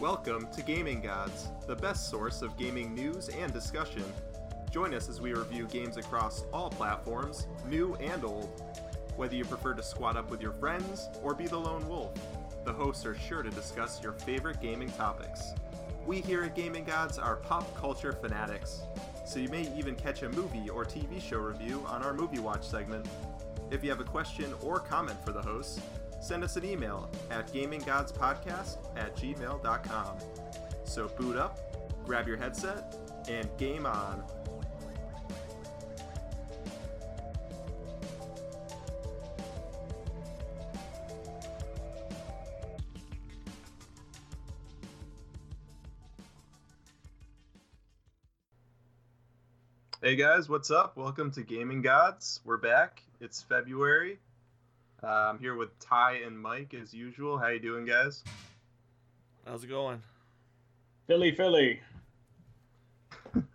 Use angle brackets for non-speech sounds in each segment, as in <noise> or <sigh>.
Welcome to Gaming Gods, the best source of gaming news and discussion. Join us as we review games across all platforms, new and old. Whether you prefer to squat up with your friends or be the lone wolf, the hosts are sure to discuss your favorite gaming topics. We here at Gaming Gods are pop culture fanatics, so you may even catch a movie or TV show review on our Movie Watch segment. If you have a question or comment for the hosts, send us an email at gaminggodspodcast at gmail.com. So boot up, grab your headset, and game on. Hey guys, what's up? Welcome to Gaming Gods. We're back. It's February. Uh, I'm here with Ty and Mike as usual. How you doing, guys? How's it going? Philly, Philly. <laughs>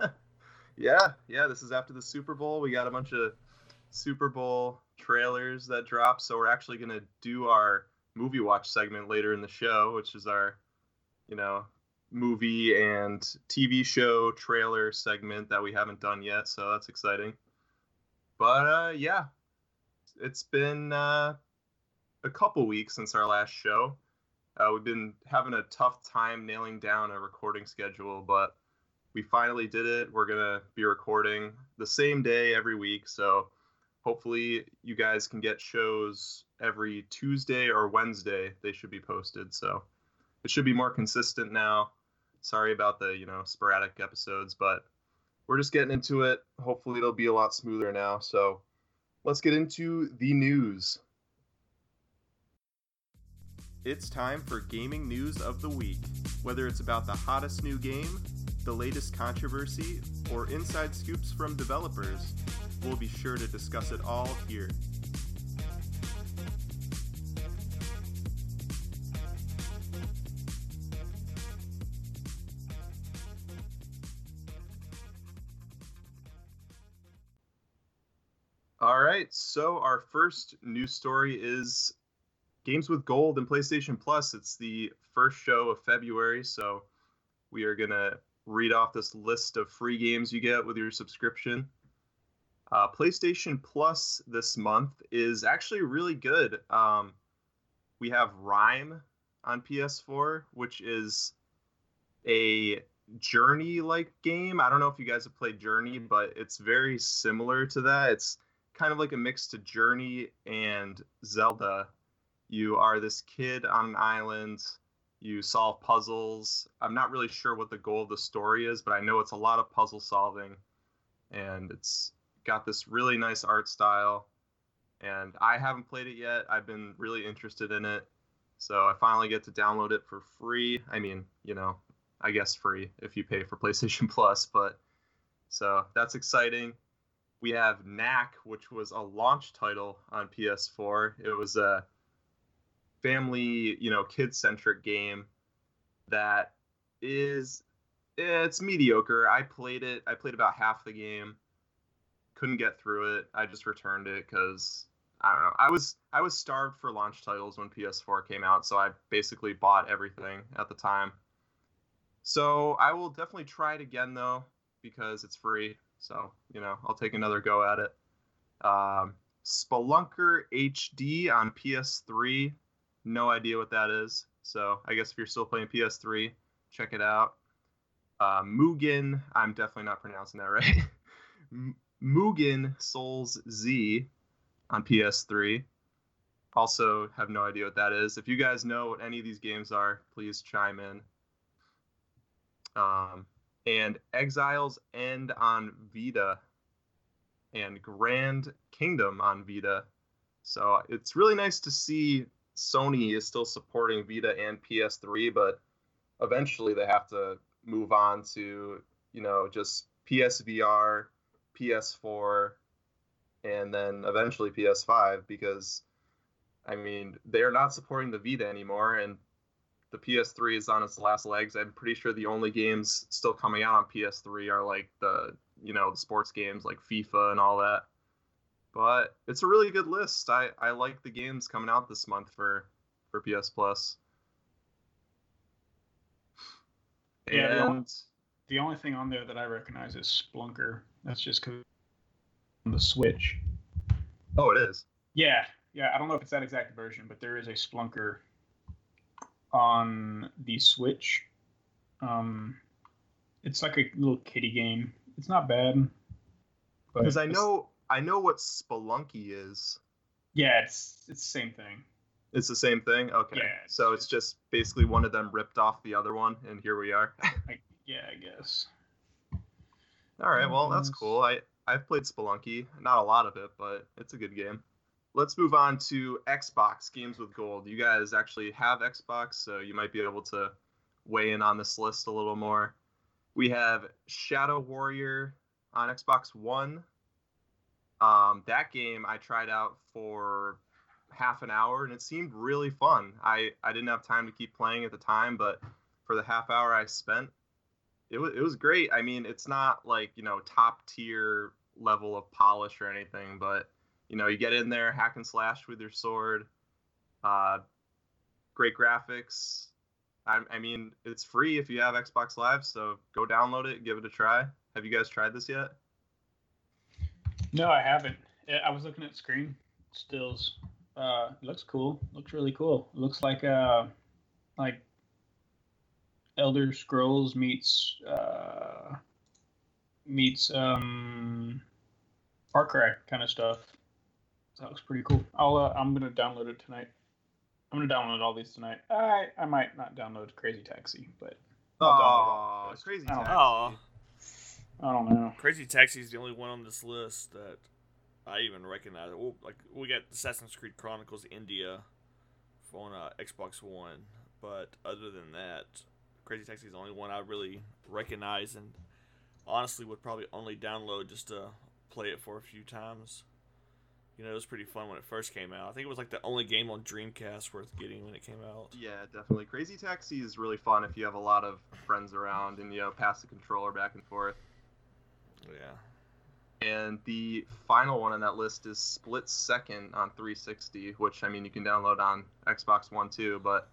yeah, yeah. This is after the Super Bowl. We got a bunch of Super Bowl trailers that dropped, so we're actually gonna do our movie watch segment later in the show, which is our, you know, movie and TV show trailer segment that we haven't done yet. So that's exciting. But uh, yeah, it's been uh, a couple weeks since our last show. Uh, we've been having a tough time nailing down a recording schedule, but we finally did it. We're gonna be recording the same day every week, so hopefully you guys can get shows every Tuesday or Wednesday. They should be posted, so it should be more consistent now. Sorry about the you know sporadic episodes, but we're just getting into it. Hopefully it'll be a lot smoother now. So let's get into the news. It's time for gaming news of the week. Whether it's about the hottest new game, the latest controversy, or inside scoops from developers, we'll be sure to discuss it all here. So our first news story is Games with Gold and PlayStation Plus. It's the first show of February, so we are going to read off this list of free games you get with your subscription. Uh, PlayStation Plus this month is actually really good. Um, we have Rime on PS4, which is a Journey like game. I don't know if you guys have played Journey, but it's very similar to that. It's kind of like a mix to Journey and Zelda. You are this kid on an island. You solve puzzles. I'm not really sure what the goal of the story is, but I know it's a lot of puzzle solving, and it's got this really nice art style. And I haven't played it yet. I've been really interested in it, so I finally get to download it for free. I mean, you know, I guess free if you pay for <laughs> PlayStation Plus, but so that's exciting we have Knack, which was a launch title on PS4. It was a family, you know, kid-centric game that is it's mediocre. I played it. I played about half the game. Couldn't get through it. I just returned it because I don't know. I was I was starved for launch titles when PS4 came out, so I basically bought everything at the time. So I will definitely try it again though because it's free. So, you know, I'll take another go at it. Um, Spelunker HD on PS3. No idea what that is. So I guess if you're still playing PS3, check it out. Uh, Mugen, I'm definitely not pronouncing that <laughs> right. Mugen Souls Z on PS3. Also, have no idea what that is. If you guys know what any of these games are, please chime in. Um, and Exiles End on Vita and Grand Kingdom on Vita. So it's really nice to see Sony is still supporting Vita and PS3, but eventually they have to move on to, you know, just PSVR, PS4, and then eventually PS5 because I mean, they're not supporting the Vita anymore and the PS3 is on its last legs. I'm pretty sure the only games still coming out on PS3 are like the you know the sports games like FIFA and all that. But it's a really good list. I I like the games coming out this month for for PS Plus. Yeah, the only- The only thing on there that I recognize is Splunker. That's just because on the Switch. oh, it is. Yeah, yeah. I don't know if it's that exact version, but there is a Splunker on the Switch. Um, it's like a little kitty game. It's not bad. Because I know I know what Spelunky is. Yeah, it's it's the same thing. It's the same thing. Okay. Yeah, it's so it's just- basically one of them ripped off the other one, and here we are. <laughs> Like, yeah, I guess. All right, well that's cool. I I've played Spelunky, not a lot of it, but it's a good game. Let's move on to Xbox games with gold. You guys actually have Xbox, so you might be able to weigh in on this list a little more. We have Shadow Warrior on Xbox One. Um, that game I tried out for half an hour and it seemed really fun. I, I didn't have time to keep playing at the time, but for the half hour I spent, it was it was great. I mean, it's not like you know top tier level of polish or anything, but you know you get in there, hack and slash with your sword. Uh, great graphics. I, I mean, it's free if you have Xbox Live, so go download it, give it a try. Have you guys tried this yet? No, I haven't. I was looking at screen stills. Uh, looks cool. Looks really cool. It looks like uh, like Elder Scrolls meets uh, meets um, Far Cry kind of stuff. That looks pretty cool. I'll uh, I'm gonna download it tonight. I'm gonna download all these tonight. I I might not download Crazy Taxi, but I'll download all Oh, those. crazy don't- taxi. Oh, I don't know. Crazy Taxi is the only one on this list that I even recognize. Well, like we got Assassin's Creed Chronicles India on uh, Xbox One, but other than that, Crazy Taxi is the only one I really recognize, and honestly would probably only download just to play it for a few times. You know, it was pretty fun when it first came out. I think it was like the only game on Dreamcast worth getting when it came out. Yeah, definitely. Crazy Taxi is really fun if you have a lot of friends around and you know pass the controller back and forth. Yeah. And the final one on that list is Split Second on 360, which I mean you can download on Xbox One too. But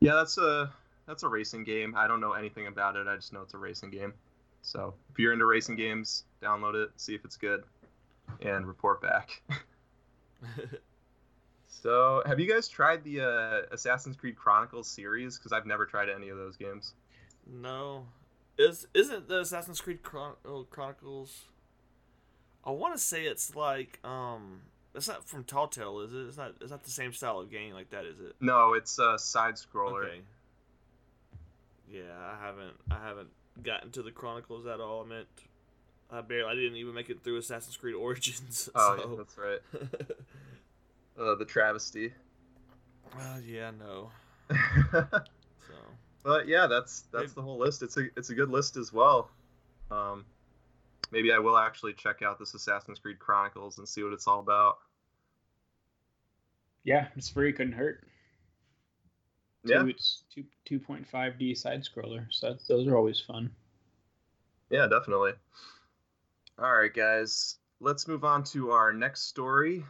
yeah, that's a that's a racing game. I don't know anything about it. I just know it's a racing game. So if you're into racing games, download it, see if it's good, and report back. <laughs> <laughs> so have you guys tried the uh, Assassin's Creed Chronicles series? Because I've never tried any of those games. No, is isn't the Assassin's Creed Chron- oh, Chronicles? I want to say it's like um, it's not from Telltale, is it? It's not. It's not the same style of game like that, is it? No, it's a side scroller. Okay. Yeah, I haven't. I haven't gotten to the Chronicles at all. I meant, I barely. I didn't even make it through Assassin's Creed Origins. <laughs> Oh, yeah, that's right. <laughs> Uh, the travesty. uh, yeah, no. <laughs> So but yeah, that's that's Maybe- the whole list. It's a it's a good list as well. Um, maybe I will actually check out this Assassin's Creed Chronicles and see what it's all about. Yeah, it's free. Couldn't hurt. Yeah, Two, it's two two point five D side scroller, so that's, those are always fun. yeah, definitely. All right, guys, let's move on to our next story.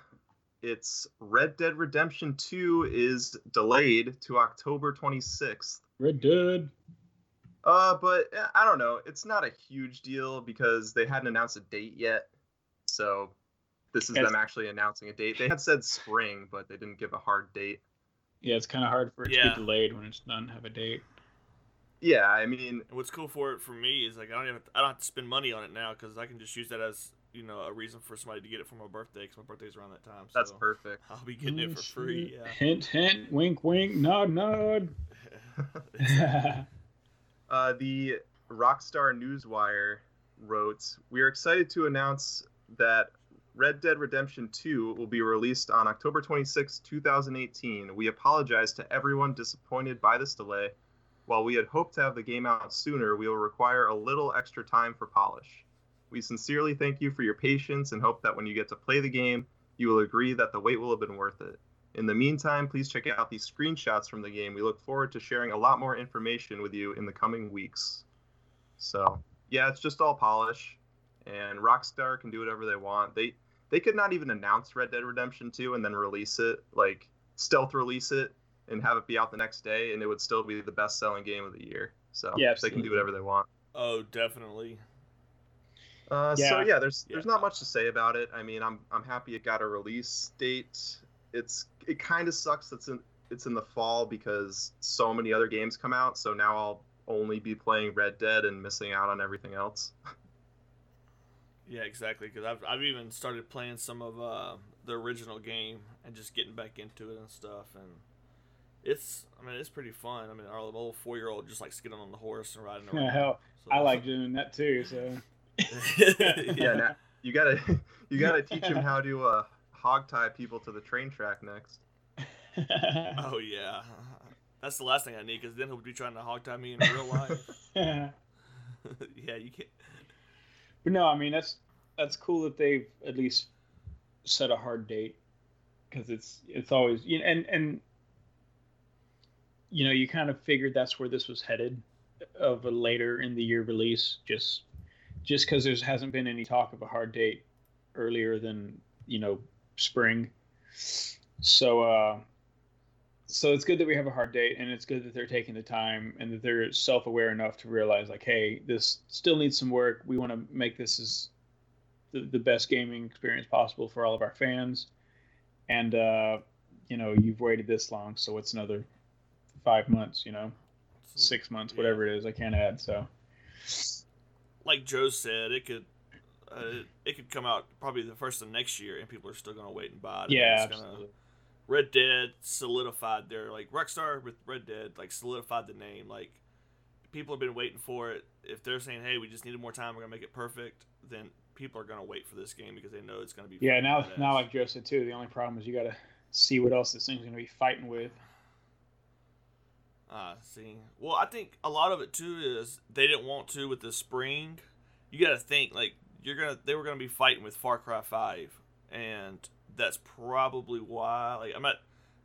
It's Red Dead Redemption 2 is delayed to October 26th. Red Dead. Uh, but eh, I don't know. It's not a huge deal because they hadn't announced a date yet. So this is Yes. them actually announcing a date. They had said spring, but they didn't give a hard date. Yeah, it's kind of hard for it to be delayed when it's doesn't have a date. Yeah, I mean, And what's cool for it for me is like I don't even I don't have to spend money on it now because I can just use that as you know a reason for somebody to get it for my birthday because my birthday's around that time. So that's perfect. I'll be getting it for free. Yeah. Hint, hint, wink, wink, nod, nod. <laughs> <laughs> Uh, the Rockstar Newswire wrote, "We are excited to announce that Red Dead Redemption 2 will be released on October 26, 2018. We apologize to everyone disappointed by this delay. While we had hoped to have the game out sooner, we will require a little extra time for polish. We sincerely thank you for your patience and hope that when you get to play the game, you will agree that the wait will have been worth it. In the meantime, please check out these screenshots from the game. We look forward to sharing a lot more information with you in the coming weeks. So, yeah, it's just all polish, and Rockstar can do whatever they want. They they could not even announce Red Dead Redemption 2 and then release it, like stealth release it and have it be out the next day, and it would still be the best selling game of the year. so Yeah, they can do whatever they want. Oh, definitely. Uh, So Yeah. yeah, there's Yeah. there's not much to say about it. I mean, I'm I'm happy it got a release date. It's it kind of sucks that's in it's in the fall because so many other games come out. So now I'll only be playing Red Dead and missing out on everything else. <laughs> Yeah, exactly. Because I've, I've even started playing some of uh, the original game and just getting back into it and stuff. And it's, I mean, it's pretty fun. I mean, our little four year old just likes getting on the horse and riding around. <laughs> Hell, So- I like doing that too. So <laughs> yeah, now you gotta you gotta teach him how to uh, hog tie people to the train track next. <laughs> Oh yeah, that's the last thing I need because then he'll be trying to hog tie me in real life. yeah, you can't. But no, I mean that's that's cool that they've at least set a hard date because it's it's always you know, and and you know you kind of figured that's where this was headed of a later in the year release just just because there hasn't been any talk of a hard date earlier than you know spring. So uh so it's good that we have a hard date and it's good that they're taking the time and that they're self-aware enough to realize like hey this still needs some work. We want to make this as the, the best gaming experience possible for all of our fans. And uh you know you've waited this long so it's another five months you know six months Yeah. whatever it is i can't add so Like Joe said, it could. Uh, it could come out probably the first of next year, and people are still gonna wait and buy it. yeah it's gonna- Red Dead solidified their like Rockstar with Red Dead like solidified the name. Like people have been waiting for it. If they're saying, "Hey, we just needed more time. We're gonna make it perfect," then people are gonna wait for this game because they know it's gonna be. yeah now badass. now like joe said too the only problem is you gotta see what else this thing's gonna be fighting with Ah, see. Well, I think a lot of it too is they didn't want to with the spring. You got to think like you're gonna they were gonna be fighting with Far Cry Five, and that's probably why. Like I'm not.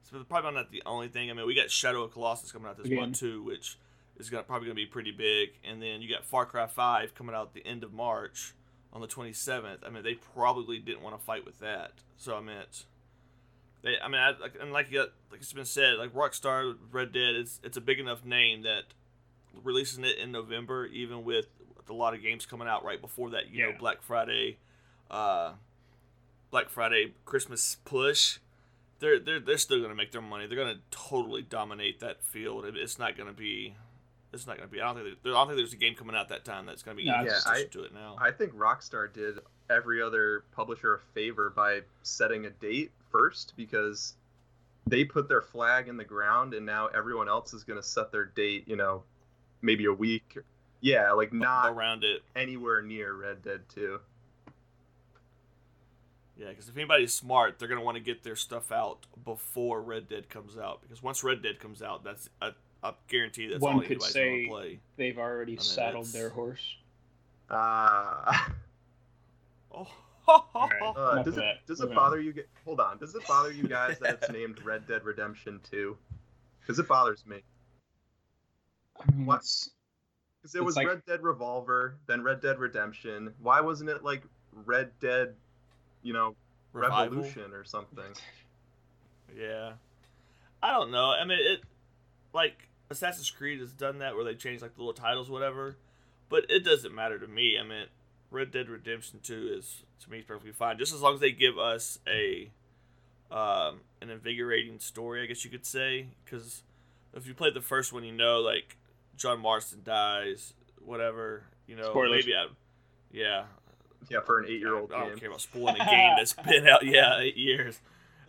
It's probably not the only thing. I mean, we got Shadow of Colossus coming out this Again. month too, which is gonna probably gonna be pretty big. And then you got Far Cry Five coming out the end of March on the 27th. I mean, they probably didn't want to fight with that. So I meant. They, I mean, I, like, and like you got, like it's been said, like Rockstar, Red Dead, it's it's a big enough name that releasing it in November, even with, with a lot of games coming out right before that, you know, Black Friday, uh, Black Friday Christmas push, they're they're they're still gonna make their money. They're gonna totally dominate that field. It's not gonna be. It's not gonna be. I don't think. There, I don't think there's a game coming out that time that's gonna be No, equal Yeah, I- to it now. I think Rockstar did every other publisher a favor by setting a date first because they put their flag in the ground and now everyone else is going to set their date, you know, maybe a week. Yeah, like not around it. anywhere near Red Dead 2. Yeah, because if anybody's smart, they're gonna want to get their stuff out before Red Dead comes out. Because once Red Dead comes out, that's I, I guarantee that's One all could say- play. they've already mean, saddled it's- their horse Ah. <laughs> Oh, Alright. Uh, <laughs> does it does it Moving on. bother you? Get, hold on. Does it bother you guys that it's <laughs> named Red Dead Redemption 2? Because it bothers me. I mean, What? Because it was like- Red Dead Revolver, then Red Dead Redemption. Why wasn't it like Red Dead, you know, Revival? Revolution or something? <laughs> Yeah, I don't know. I mean, it like Assassin's Creed has done that where they change like the little titles, whatever. But it doesn't matter to me. I mean, Red Dead Redemption Two is to me is perfectly fine, just as long as they give us a um, an invigorating story, I guess you could say. Because if you played the first one, you know like John Marston dies, whatever. You know, Spoilers. maybe I, yeah, Yeah, for an eight-year-old I don't game. care about spoiling a game that's <laughs> been out, yeah, eight years.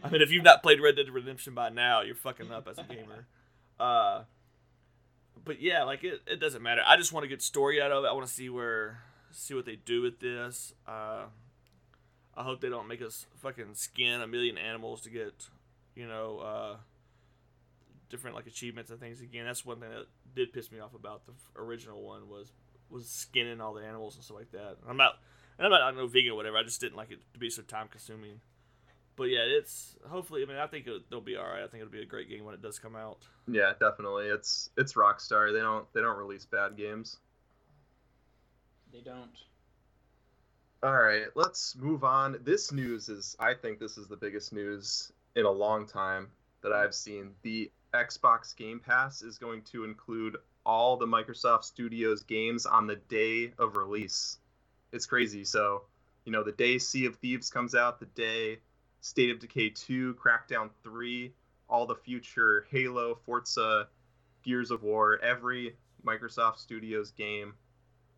I mean, if you've not played Red Dead Redemption by now, you're fucking up as a gamer. Uh, but yeah, like it, it doesn't matter. I just want to get story out of it. I want to see where, see what they do with this. Uh, I hope they don't make us fucking skin a million animals to get, you know, uh, different like achievements and things. Again, that's one thing that did piss me off about the original one was was skinning all the animals and stuff like that. I'm not and I'm not, I'm no vegan or whatever. I just didn't like it to be so time consuming. But yeah, it's hopefully. I mean, I think it, they'll be all right. I think it'll be a great game when it does come out. Yeah, definitely. It's it's Rockstar. They don't they don't release bad games. They don't. All right, let's move on. This news is I think this is the biggest news in a long time that I've seen. The Xbox Game Pass is going to include all the Microsoft Studios games on the day of release. It's crazy. So, you know, the day Sea of Thieves comes out, the day State of Decay 2, Crackdown 3, all the future Halo, Forza, Gears of War, every Microsoft Studios game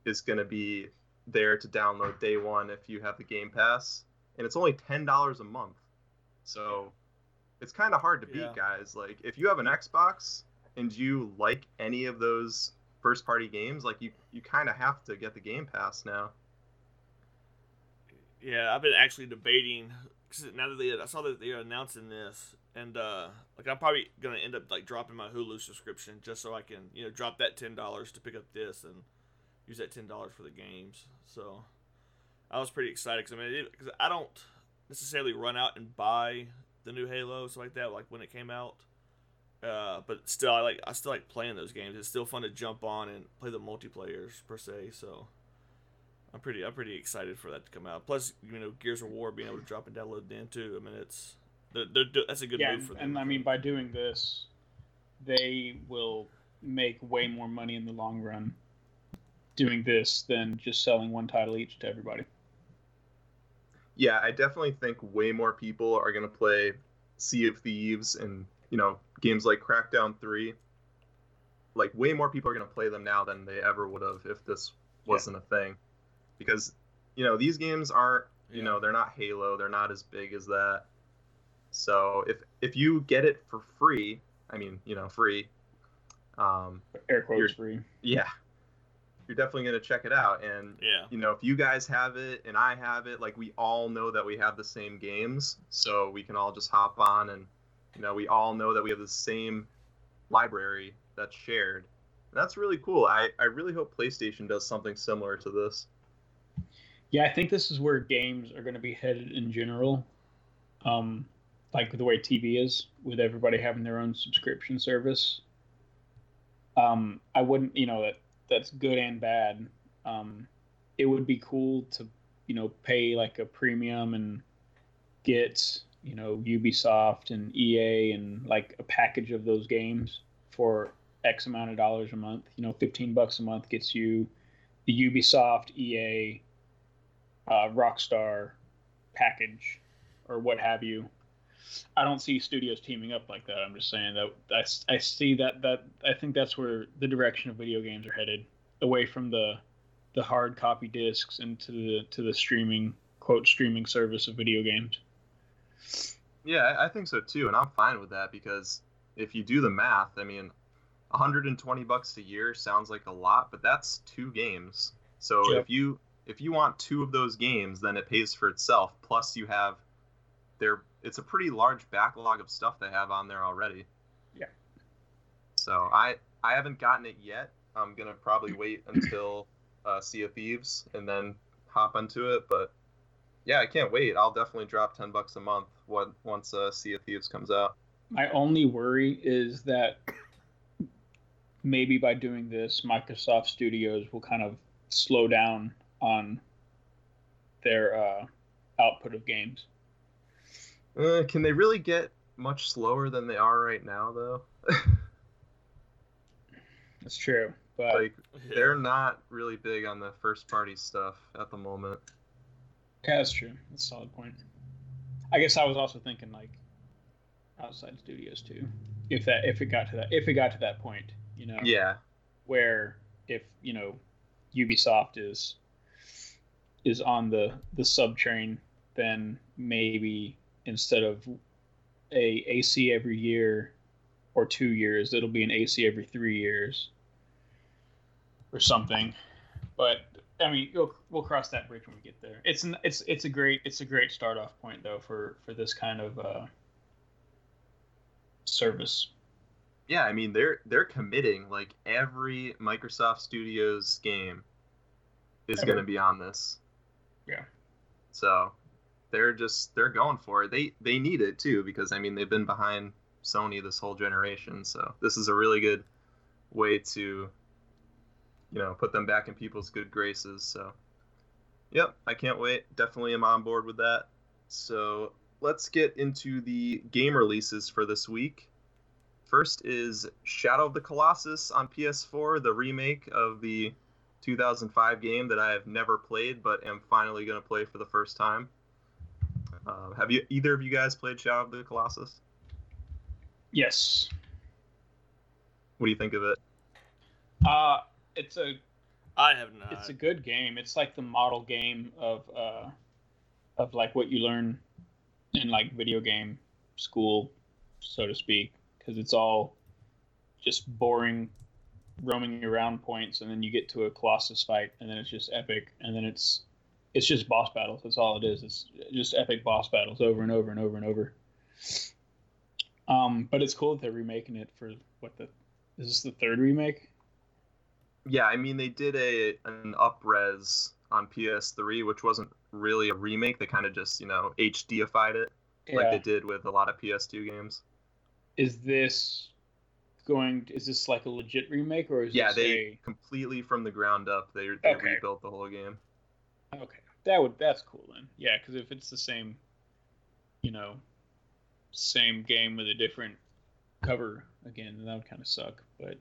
is going to be there to download day one if you have the Game Pass. And it's only $10 a month. So it's kind of hard to beat, Yeah. guys. Like, if you have an Xbox and you like any of those first party games, like, you, you kind of have to get the Game Pass now. Yeah, I've been actually debating because now that they I saw that they're announcing this, and uh, like I'm probably gonna end up like dropping my Hulu subscription just so I can you know drop that ten dollars to pick up this and use that ten dollars for the games. So I was pretty excited because I mean because I don't necessarily run out and buy the new Halo stuff like that like when it came out. Uh, but still, I like I still like playing those games. It's still fun to jump on and play the multiplayers per se. So I'm pretty I'm pretty excited for that to come out. Plus, you know, Gears of War being able to drop and download then too. I mean, it's they're, they're, that's a good yeah, move for them. and I mean by doing this, they will make way more money in the long run doing this than just selling one title each to everybody. yeah, I definitely think way more people are going to play Sea of Thieves and, you know, games like Crackdown 3. Like, way more people are going to play them now than they ever would have if this wasn't a thing. Because, you know, these games aren't, you Yeah. know, they're not Halo, they're not as big as that. So if if you get it for free, I mean, you know, free, um, Air quotes free. yeah, you're definitely going to check it out. And yeah, you know, if you guys have it and I have it, like we all know that we have the same games, so we can all just hop on and you know, we all know that we have the same library that's shared. And that's really cool. I, I really hope PlayStation does something similar to this. Yeah, I think this is where games are going to be headed in general. Um, like the way TV is, with everybody having their own subscription service. Um, I wouldn't, you know, that that's good and bad. Um, it would be cool to, you know, pay like a premium and get, you know, Ubisoft and EA and like a package of those games for X amount of dollars a month. You know, fifteen bucks a month gets you the Ubisoft, EA, uh, Rockstar package or what have you. I don't see studios teaming up like that. I'm just saying that I, I see that that I think that's where the direction of video games are headed, away from the the hard copy discs into the to the streaming quote streaming service of video games. Yeah, I- think so too, and I'm fine with that because if you do the math, I mean, 120 bucks a year sounds like a lot, but that's two games. So Yep. if you if you want two of those games, then it pays for itself. Plus, you have their it's a pretty large backlog of stuff they have on there already. Yeah. So I I haven't gotten it yet. I'm gonna probably wait until uh, Sea of Thieves and then hop into it. But yeah, I can't wait. I'll definitely drop ten bucks a month when, once uh, Sea of Thieves comes out. My only worry is that maybe by doing this, Microsoft Studios will kind of slow down on their uh, output of games. Uh, can they really get much slower than they are right now, though? <laughs> That's true, but like yeah. they're not really big on the first party stuff at the moment. yeah, that's true. That's a solid point. I guess I was also thinking like outside studios too. If that if it got to that if it got to that point, you know, Yeah, where if you know Ubisoft is is on the the sub train, then maybe instead of a AC every year or two years, it'll be an AC every three years or something. But I mean, we'll, we'll cross that bridge when we get there. It's an, it's it's a great it's a great start off point though for for this kind of uh, service. yeah. I mean, they're they're committing like every Microsoft Studios game is going to be on this. Yeah. So they're just they're going for it. They they need it too because I mean they've been behind Sony this whole generation. So this is a really good way to you know put them back in people's good graces. So yep, I can't wait. Definitely am on board with that. So let's get into the game releases for this week. First is Shadow of the Colossus on PS4, the remake of the 2005 game that I have never played, but am finally going to play for the first time. Uh, have you either of you guys played Shadow of the Colossus? Yes. What do you think of it? Uh, it's a I have not. it's a good game. It's like the model game of uh, of like what you learn in like video game school, so to speak, because it's all just boring roaming around points, and then you get to a Colossus fight, and then it's just epic, and then it's it's just boss battles. That's all it is. It's just epic boss battles over and over and over and over. Um, but it's cool that they're remaking it for what the is this the third remake? Yeah, I mean they did a an upres on PS3, which wasn't really a remake. They kind of just you know HDified it like they did with a lot of PS2 games. is this going is this like a legit remake or is Yeah, they completely from the ground up they, they Okay. rebuilt the whole game. Okay. That would that's cool then. Yeah because if it's the same you know same game with a different cover again then that would kind of suck. But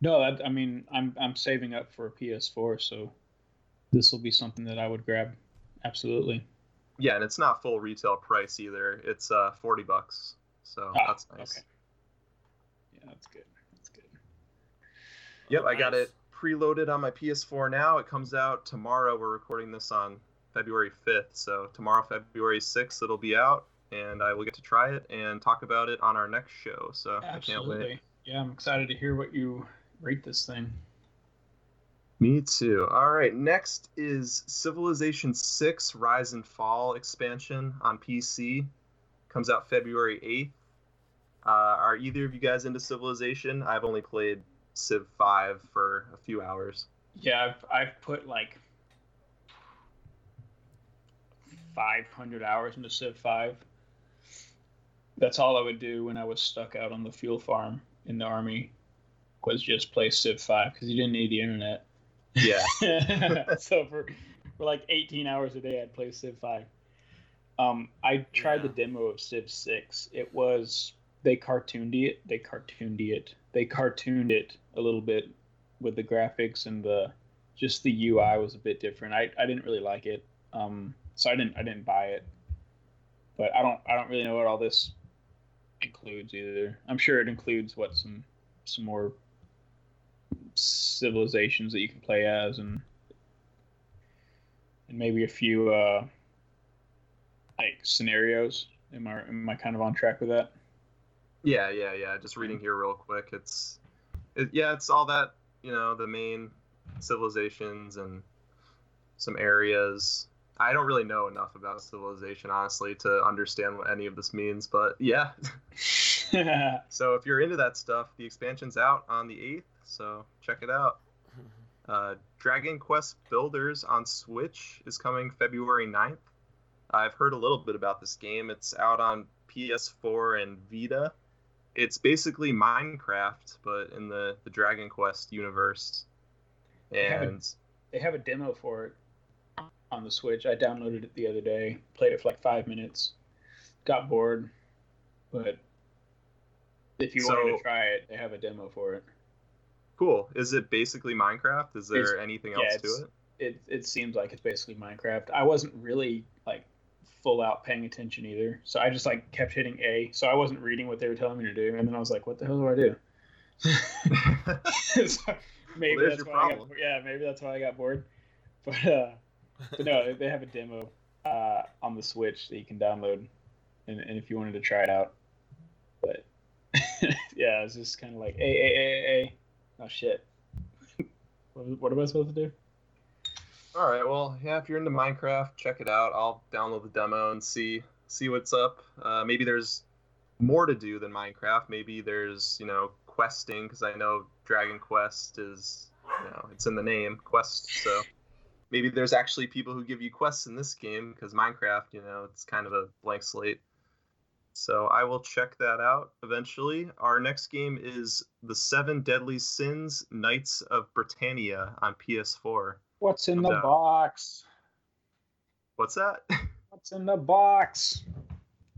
no that, i mean i'm i'm saving up for a ps4 so this will be something that i would grab. Absolutely. Yeah, and it's not full retail price either. It's uh 40 bucks. So Ah, that's nice. okay. Yeah that's good. That's good. Yep, I got it preloaded on my PS4 now. It comes out tomorrow. We're recording this on February 5th. So tomorrow, February 6th, it'll be out, and I will get to try it and talk about it on our next show. So I can't wait. yeah i'm excited to hear what you rate this thing Me too. All right, next is Civilization 6 Rise and Fall expansion on PC. Comes out February 8th. Uh, are either of you guys into Civilization? I've only played Civ 5 for a few hours. Yeah, I've, I've put like 500 hours into Civ 5. That's all I would do when I was stuck out on the fuel farm in the army was just play Civ 5 because you didn't need the internet. Yeah. <laughs> so for, for like 18 hours a day, I'd play Civ 5. Um, I tried the demo of Civ 6. It was, they cartooned it. They cartooned it. They cartooned it a little bit with the graphics and the just the UI was a bit different. I, I didn't really like it. Um, so I didn't I didn't buy it. But I don't I don't really know what all this includes either. I'm sure it includes what some some more civilizations that you can play as and and maybe a few uh like scenarios. Am I am I kind of on track with that? Yeah, yeah, yeah. Just reading here real quick. It's, it, yeah, it's all that you know, the main civilizations and some areas. I don't really know enough about civilization, honestly, to understand what any of this means. But yeah, <laughs> so if you're into that stuff, the expansion's out on the eighth. So check it out. <laughs> Uh, Dragon Quest Builders on Switch is coming February 9th. I've heard a little bit about this game. It's out on PS4 and Vita. It's basically Minecraft, but in the, the Dragon Quest universe. have it. And they have a demo for it on the Switch. I downloaded it the other day, played it for like five minutes, got bored, but if you wanted to try it, they have a demo for it. cool. Is it basically Minecraft? Is there It's- anything yeah, else to it's- it? It it seems like it's basically Minecraft. I wasn't really full out paying attention either, so I just like kept hitting A. So I wasn't reading what they were telling me to do, and then I was like, "What the hell do I do?" <laughs> <laughs> so maybe Well, that's why I got yeah maybe that's why I got bored. <laughs> But uh, but no, they have a demo uh, on the Switch that you can download, and, and if you wanted to try it out, but yeah, it's just kind of like a a a a. Oh shit! what, what am I supposed to do? All right. Well, yeah. If you're into Minecraft, check it out. I'll download the demo and see see what's up. Uh, maybe there's more to do than Minecraft. Maybe there's you know questing because I know Dragon Quest is you know it's in the name quest. So maybe there's actually people who give you quests in this game because Minecraft, you know, it's kind of a blank slate. So I will check that out eventually. Our next game is The Seven Deadly Sins: Knights of Britannia on PS4. What's in the No. box? What's that? <laughs> What's in the box?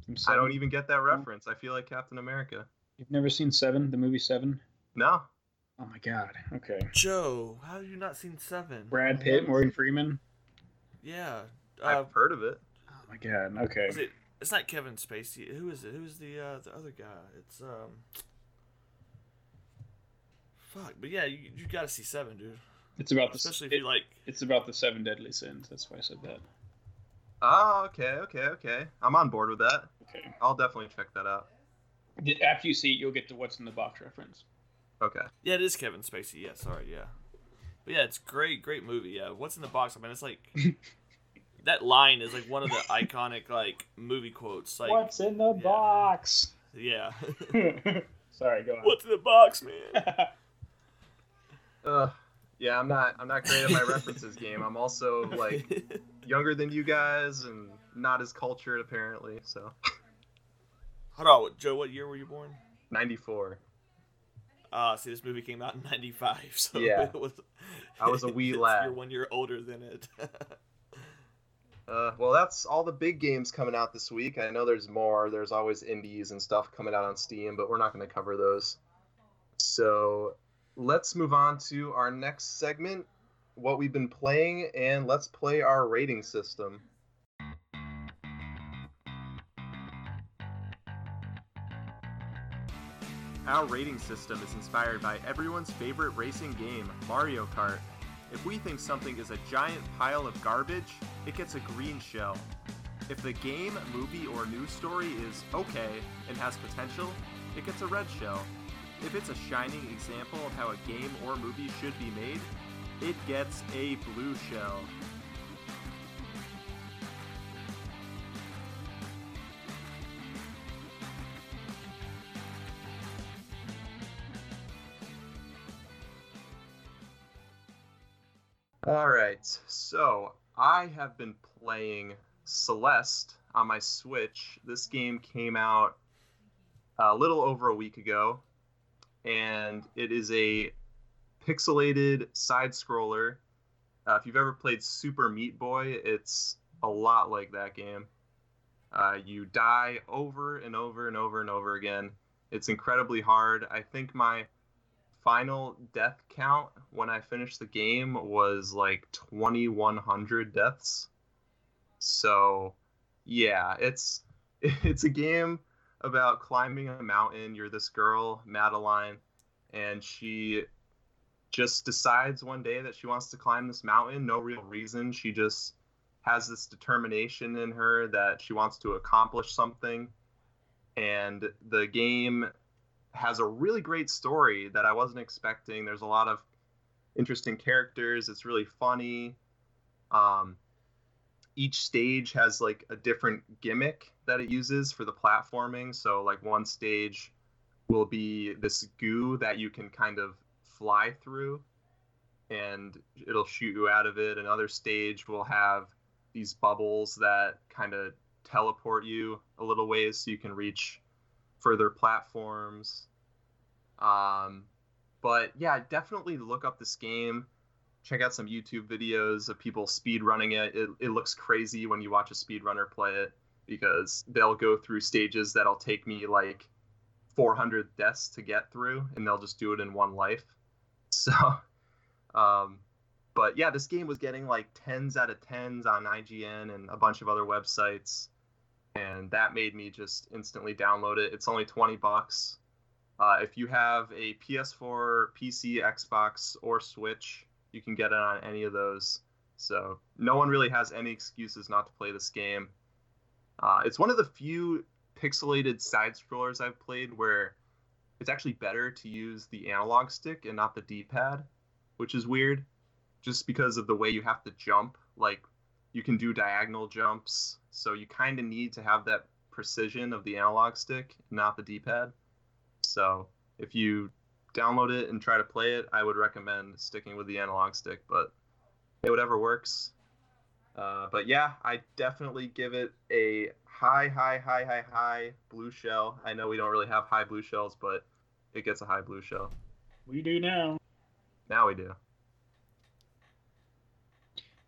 I'm I don't even get that reference. I feel like Captain America. You've never seen Seven, the movie Seven? No. Oh my god. Okay. Joe, how have you not seen Seven? Brad Pitt, Morgan Freeman. Yeah. Uh, I've heard of it. Oh my god. Okay. is it? It's not Kevin Spacey. Who is it? Who's the uh, the other guy? It's um. Fuck, but yeah, you, you gotta see Seven, dude. It's about the. Especially if it- you like. It's about the seven deadly sins. That's why I said that. Oh, okay, okay, okay. I'm on board with that. Okay. I'll definitely check that out. After you see it, you'll get to what's in the box reference. Okay. Yeah, it is Kevin Spacey. Yeah, sorry, yeah. But yeah, it's great, great movie. Yeah, what's in the box? I mean, it's like <laughs> that line is like one of the iconic like movie quotes. Like, what's in the yeah. box? yeah, <laughs> Sorry, go on. what's in the box, man? <laughs> Uh, yeah, I'm not. I'm not great at my references game. I'm also like <laughs> younger than you guys and not as cultured apparently. So, Hold on, Joe. What year were you born? 94. Uh, see, this movie came out in '95, <laughs> so Yeah. it was. I was a wee <laughs> lad. You're one year older than it. Uh, well, that's all the big games coming out this week. I know there's more. There's always indies and stuff coming out on Steam, but we're not going to cover those. So let's move on to our next segment, what we've been playing, and let's play our rating system. Our rating system is inspired by everyone's favorite racing game, Mario Kart. If we think something is a giant pile of garbage, it gets a green shell. If the game, movie, or news story is okay and has potential, it gets a red shell. If it's a shining example of how a game or movie should be made, it gets a blue shell. All right, so I have been playing Celeste on my Switch. This game came out a little over a week ago, and it is a pixelated side scroller. Uh, if you've ever played Super Meat Boy, it's a lot like that game. Uh, you die over and over and over and over again. It's incredibly hard. I think my final death count when I finished the game was like 2100 deaths. So, yeah, it's <laughs> it's a game about climbing a mountain. You're this girl, Madeline, and she just decides one day that she wants to climb this mountain. No real reason. She just has this determination in her that she wants to accomplish something. And the game has a really great story that I wasn't expecting. There's a lot of interesting characters. It's really funny. Um, each stage has like a different gimmick that it uses for the platforming. So like one stage will be this goo that you can kind of fly through and it'll shoot you out of it. Another stage will have these bubbles that kind of teleport you a little ways so you can reach further platforms. Um, but yeah, definitely look up this game. Check out some YouTube videos of people speed running it. it. It looks crazy when you watch a speedrunner play it because they'll go through stages that'll take me like 400 deaths to get through, and they'll just do it in one life. <laughs> So, um, but yeah, this game was getting like tens out of tens on IGN and a bunch of other websites, and that made me just instantly download it. It's only 20 bucks. Uh, if you have a PS4, PC, Xbox, or Switch, you can get it on any of those. So no one really has any excuses not to play this game. Uh, it's one of the few pixelated side scrollers I've played where it's actually better to use the analog stick and not the D-pad, which is weird, just because of the way you have to jump. Like you can do diagonal jumps, so you kind of need to have that precision of the analog stick, not the D-pad. So if you download it and try to play it, I would recommend sticking with the analog stick, but hey, whatever works. Uh, but yeah, I definitely give it a high, high, high, high, high blue shell. I know we don't really have high blue shells, but it gets a high blue shell. We do now. Now we do.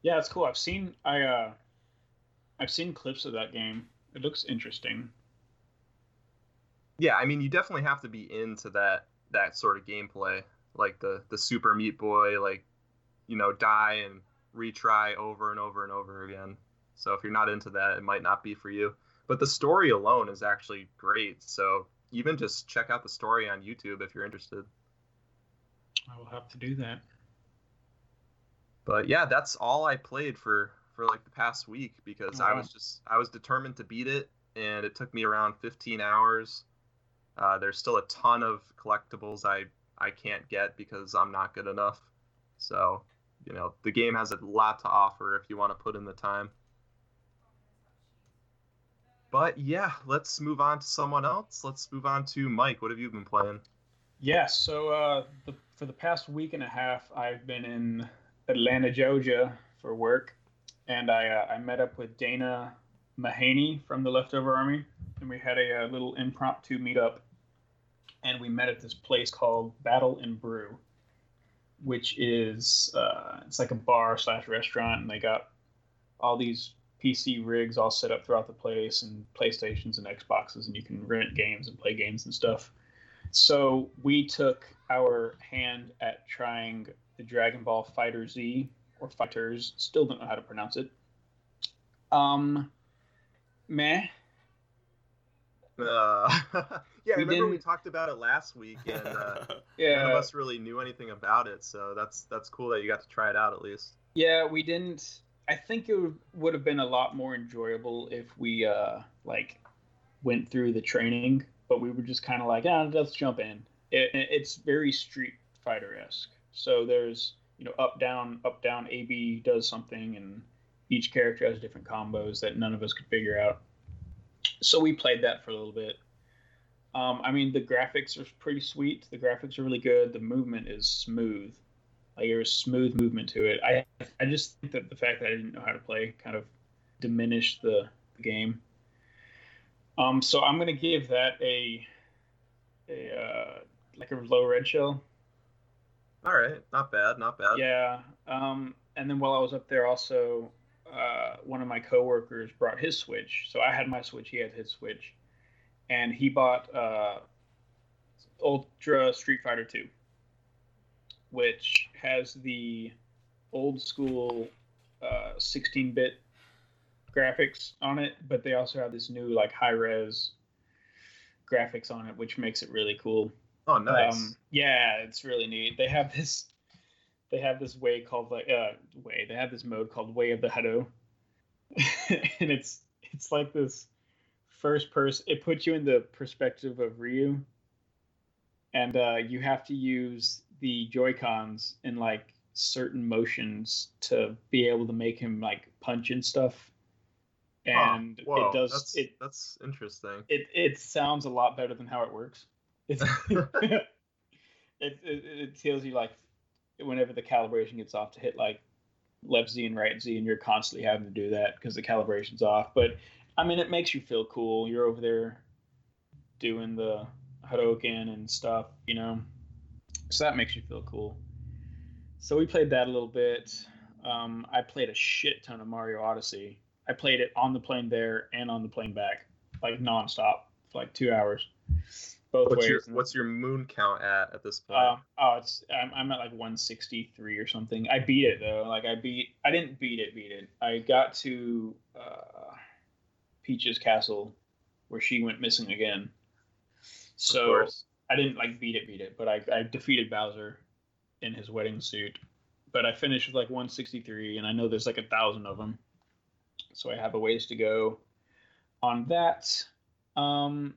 Yeah, it's cool. I've seen I uh I've seen clips of that game. It looks interesting. yeah, I mean, you definitely have to be into that that sort of gameplay, like the the Super Meat Boy, like you know, die and retry over and over and over again. So if you're not into that, it might not be for you. But the story alone is actually great. So even just check out the story on YouTube if you're interested. I will have to do that. But yeah, that's all I played for for like the past week because I was just I was determined to beat it, and it took me around 15 hours. Uh, there's still a ton of collectibles I I can't get because I'm not good enough. So you know the game has a lot to offer if you want to put in the time. But yeah, let's move on to someone else. Let's move on to Mike. What have you been playing? Yes. So uh, the, for the past week and a half, I've been in Atlanta, Georgia, for work, and I uh, I met up with Dana Mahaney from the Leftover Army, and we had a, uh little impromptu meetup, and we met at this place called Battle and Brew, which is uh, it's like a bar slash restaurant, and they got all these PC rigs all set up throughout the place, and PlayStations and Xboxes, and you can rent games and play games and stuff. So we took our hand at trying the Dragon Ball Fighter Z or Fighters. Still don't know how to pronounce it. Um, meh. <laughs> Uh, yeah, I We remember we didn't- talked about it last week, and uh, <laughs> none of us really knew anything about it. So that's that's cool that you got to try it out at least. yeah, we didn't. I think it would- would have been a lot more enjoyable if we uh like went through the training, but we were just kind of like, ah, let's jump in. It, it's very Street Fighter esque. So there's you know up down up down A B does something, and each character has different combos that none of us could figure out. So we played that for a little bit. Um, I mean, the graphics are pretty sweet. The graphics are really good. The movement is smooth. Like there's smooth movement to it. I I just think that the fact that I didn't know how to play kind of diminished the, the game. Um, so I'm gonna give that a a uh, like a low red shell. All right, not bad, not bad. Yeah. Um, and then while I was up there, also, uh, one of my coworkers brought his Switch. So I had my Switch, he had his Switch, and he bought uh, Ultra Street Fighter 2, which has the old school uh, 16-bit graphics on it, but they also have this new like high-res graphics on it, which makes it really cool. Oh, nice. Um, yeah, it's really neat. They have this. They have this way called like uh way. They have this mode called Way of the Hado, <laughs> and it's it's like this first person. It puts you in the perspective of Ryu, and uh, you have to use the Joy Cons in like certain motions to be able to make him like punch and stuff. And whoa, it does That's, it that's interesting. it it sounds a lot better than how it works. <laughs> <laughs> It, it it tells you like whenever the calibration gets off to hit like left Z and right Z, and you're constantly having to do that because the calibration's off. But I mean, it makes you feel cool. You're over there doing the Hadoken and stuff, you know. So that makes you feel cool. So we played that a little bit. Um, I played a shit ton of Mario Odyssey. I played it on the plane there and on the plane back, like nonstop, for like two hours, both What's ways. your what's your moon count at at this point? um, oh, it's I'm, I'm at like 163 or something. I beat it though. Like I beat, I didn't beat it, beat it. I got to uh, Peach's castle, where she went missing again. So. I didn't like beat it, beat it, but I, I defeated Bowser in his wedding suit. But I finished with like 163, and I know there's like a thousand of them, so I have a ways to go on that. Um,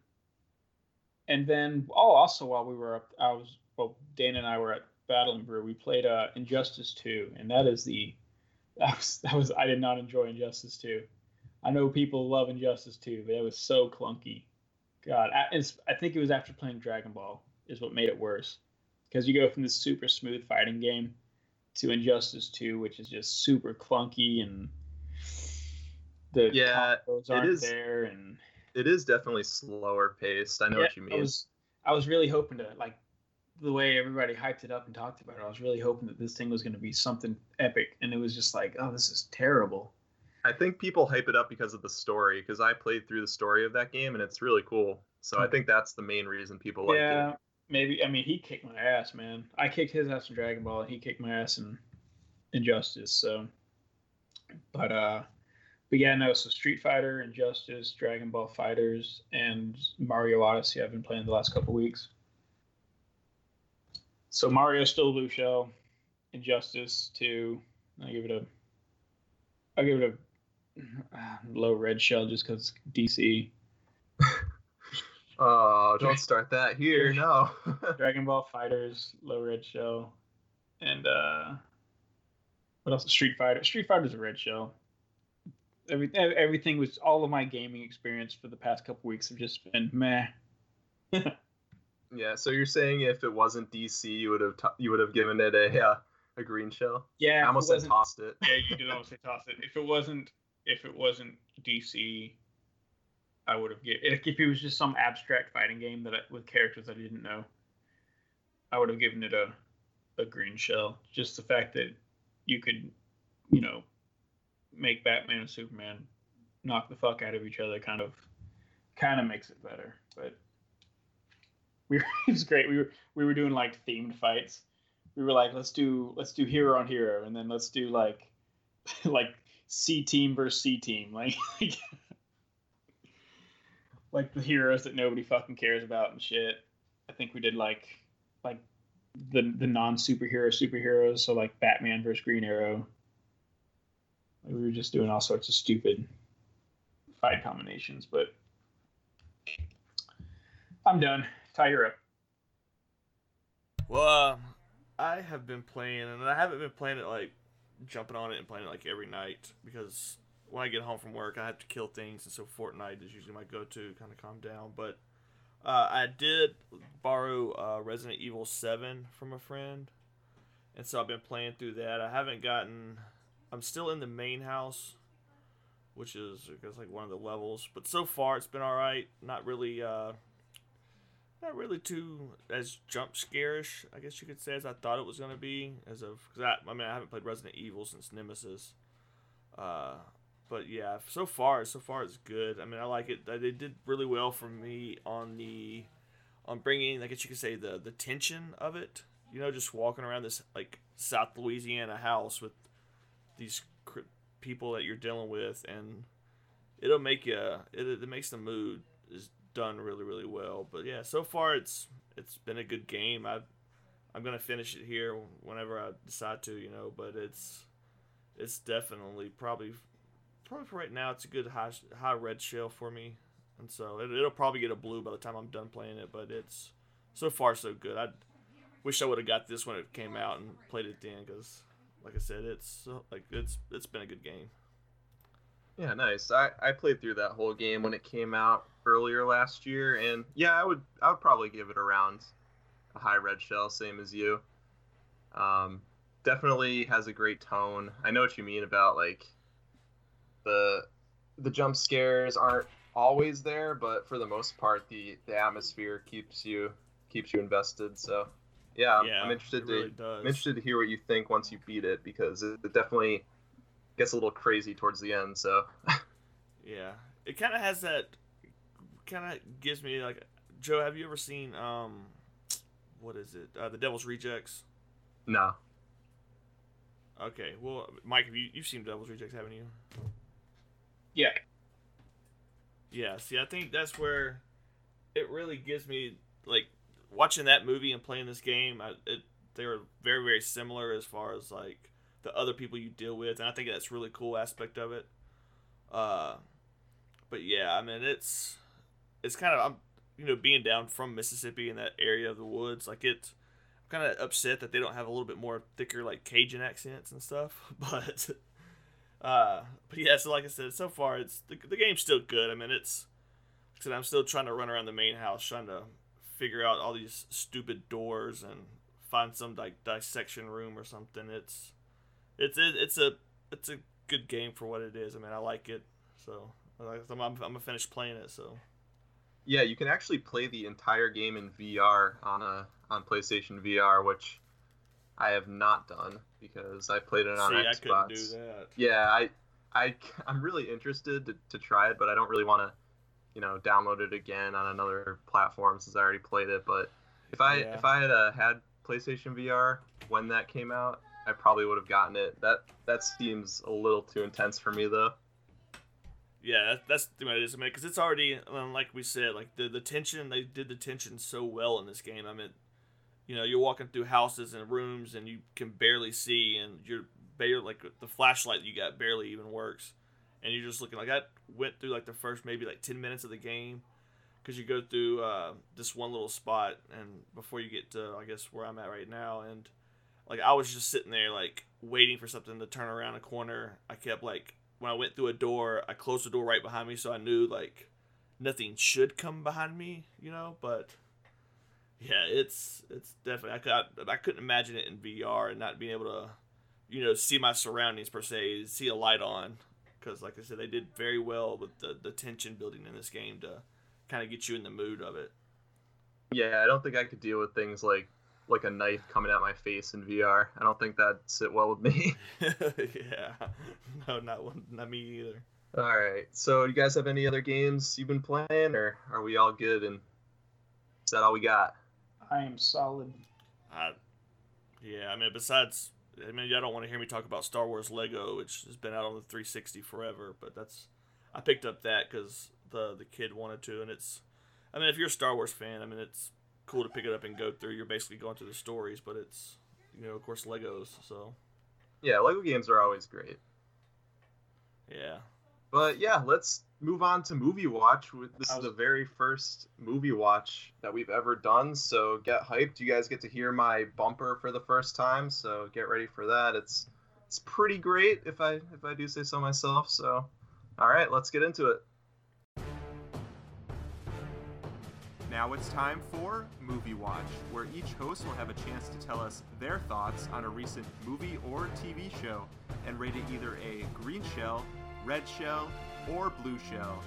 and then oh, also while we were up, I was well, Dana and I were at Battle and Brew. We played uh, Injustice 2, and that is the that was that was I did not enjoy Injustice 2. I know people love Injustice 2, but it was so clunky. God, I, it's, I think it was after playing Dragon Ball is what made it worse, because you go from this super smooth fighting game to Injustice 2, which is just super clunky and the Yeah, combos aren't is- there and It is definitely slower paced. I know yeah, what you I mean. was I was really hoping to like the way everybody hyped it up and talked about it. I was really hoping that this thing was going to be something epic, and it was just like, oh, this is terrible. I think people hype it up because of the story. Because I played through the story of that game, and it's really cool. So I think that's the main reason people like yeah, it. Yeah, maybe. I mean, he kicked my ass, man. I kicked his ass in Dragon Ball, and he kicked my ass in Injustice. So, but uh, but yeah, no. So Street Fighter, Injustice, Dragon Ball Fighters, and Mario Odyssey. I've been playing the last couple weeks. So Mario still blue shell, Injustice two. I give it a. I give it a <sighs> low red shell just because DC. <laughs> Oh, don't start that here. No. <laughs> Dragon Ball Fighters, low red shell, and uh, what else? Street Fighter. Street Fighter's a red shell. Every, everything was all of my gaming experience for the past couple weeks have just been meh. <laughs> yeah. So you're saying if it wasn't DC, you would have t- you would have given it a uh, a green shell? Yeah, I almost said tossed it. Yeah, you did almost say toss it. If it wasn't if it wasn't DC, I would have given. If it was just some abstract fighting game that I, with characters I didn't know, I would have given it a a green shell. Just the fact that you could, you know, make Batman and Superman knock the fuck out of each other kind of kind of makes it better. But we were, <laughs> it was great. We were we were doing like themed fights. We were like, let's do let's do hero on hero, and then let's do like <laughs> like C team versus C team, like like, <laughs> like the heroes that nobody fucking cares about and shit. I think we did like like the the non superhero superheroes, so like Batman versus Green Arrow. Like, we were just doing all sorts of stupid fight combinations, but I'm done. Tie her up. Well, uh, I have been playing, and I haven't been playing it like jumping on it and playing it like every night because when I get home from work, I have to kill things, and so Fortnite is usually my go-to kind of calm down. But uh, I did borrow uh, Resident Evil Seven from a friend, and so I've been playing through that. I haven't gotten. I'm still in the main house, which is I guess like one of the levels. But so far, it's been all right. Not really. Uh, not really too as jump scarish, I guess you could say, as I thought it was gonna be. As of, cause I, I mean, I haven't played Resident Evil since Nemesis. Uh, but yeah, so far, so far it's good. I mean, I like it. They did really well for me on the, on bringing, I guess you could say the the tension of it. You know, just walking around this like South Louisiana house with these cr- people that you're dealing with, and it'll make you. It, it makes the mood is done really really well. But yeah, so far it's it's been a good game. I I'm gonna finish it here whenever I decide to, you know. But it's it's definitely probably probably for right now it's a good high high red shell for me, and so it, it'll probably get a blue by the time I'm done playing it. But it's so far so good. I wish I would have got this when it came out and played it then, because like I said, it's like it's it's been a good game. Yeah, nice. I, I played through that whole game when it came out earlier last year, and yeah, I would I would probably give it around a high red shell, same as you. Um, definitely has a great tone. I know what you mean about like the the jump scares aren't always there, but for the most part, the the atmosphere keeps you keeps you invested. So yeah, I'm, Yeah, I'm interested to really. I'm interested to hear what you think once you beat it because it, it definitely gets a little crazy towards the end. So <laughs> Yeah, it kind of has that. Kind of gives me like, Joe. Have you ever seen um, what is it? Uh, the Devil's Rejects. no, Okay, well, Mike, have you you've seen Devil's Rejects, haven't you? Yeah. Yeah. See, I think that's where it really gives me like watching that movie and playing this game. I, it they were very very similar as far as like the other people you deal with, and I think that's a really cool aspect of it. Uh, but yeah, I mean it's it's kind of I'm you know being down from Mississippi in that area of the woods, like it's I'm kind of upset that they don't have a little bit more thicker like Cajun accents and stuff, <laughs> but. Uh, but yeah, so like I said, so far it's the, the game's still good. I mean, it's because I'm still trying to run around the main house, trying to figure out all these stupid doors and find some like dissection room or something. It's it's it, it's a it's a good game for what it is. I mean, I like it, so I'm, I'm gonna finish playing it. So yeah, you can actually play the entire game in VR on a on PlayStation VR, which I have not done because I played it on see, I Xbox. that. Yeah, I I I'm really interested to, to try it, but I don't really want to, you know, download it again on another platform since I already played it. But if I Yeah. if I had uh, had PlayStation VR when that came out, I probably would have gotten it. That that seems a little too intense for me though. Yeah, that's the way it is. I mean, because it's already um, like we said, like the the tension. They did the tension so well in this game. I mean, you know, you're walking through houses and rooms, and you can barely see, and you're barely like the flashlight you got barely even works, and you're just looking like that. Went through like the first maybe like ten minutes of the game, because you go through uh, this one little spot, and before you get to I guess where I'm at right now, and like I was just sitting there like waiting for something to turn around a corner. I kept like when I went through a door, I closed the door right behind me, so I knew like nothing should come behind me, you know. But yeah, it's it's definitely I could I, I couldn't imagine it in VR and not being able to, you know, see my surroundings per se, see a light on, because like I said, they did very well with the the tension building in this game to kind of get you in the mood of it. Yeah, I don't think I could deal with things like like a knife coming at my face in VR. I don't think that'd sit well with me. <laughs> <laughs> yeah, no, not one, not me either. All right. So, you guys have any other games you've been playing, or are we all good? And is that all we got? I am solid. I, yeah, I mean, besides, I mean, y'all don't want to hear me talk about Star Wars Lego, which has been out on the 360 forever, but that's, I picked up that because the the kid wanted to, and it's, I mean, if you're a Star Wars fan, I mean, it's cool to pick it up and go through. You're basically going through the stories, but it's, you know, of course, Legos, so Yeah, Lego games are always great. yeah. But yeah, let's move on to movie watch. This I is the very first movie watch that we've ever done. So get hyped. You guys get to hear my bumper for the first time. So get ready for that. It's it's pretty great if I if I do say so myself. So all right, let's get into it. Now it's time for Movie Watch, where each host will have a chance to tell us their thoughts on a recent movie or TV show and rate it either a green shell, red shell, or blue shell.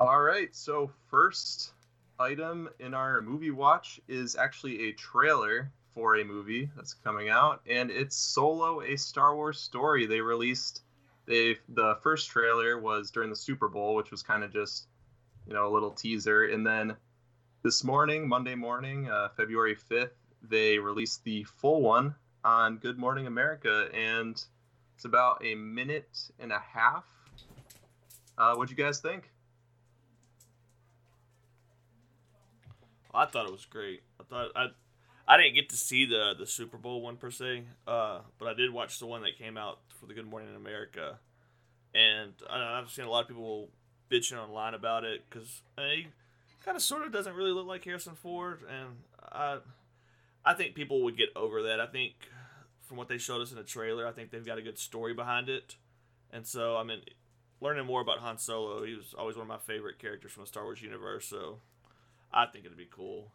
All right, so first item in our movie watch is actually a trailer for a movie that's coming out, and it's Solo: A Star Wars Story. They released they the first trailer was during the Super Bowl, which was kind of just you know a little teaser, and then this morning, Monday morning, uh, February fifth, they released the full one on Good Morning America, and it's about a minute and a half. Uh, what'd you guys think? I thought it was great. I thought I, I didn't get to see the the Super Bowl one per se, uh, but I did watch the one that came out for the Good Morning in America, and I, I've seen a lot of people bitching online about it because he kind of sort of doesn't really look like Harrison Ford, and I, I think people would get over that. I think from what they showed us in the trailer, I think they've got a good story behind it, and so I mean, learning more about Han Solo, he was always one of my favorite characters from the Star Wars universe, so. I think it'd be cool.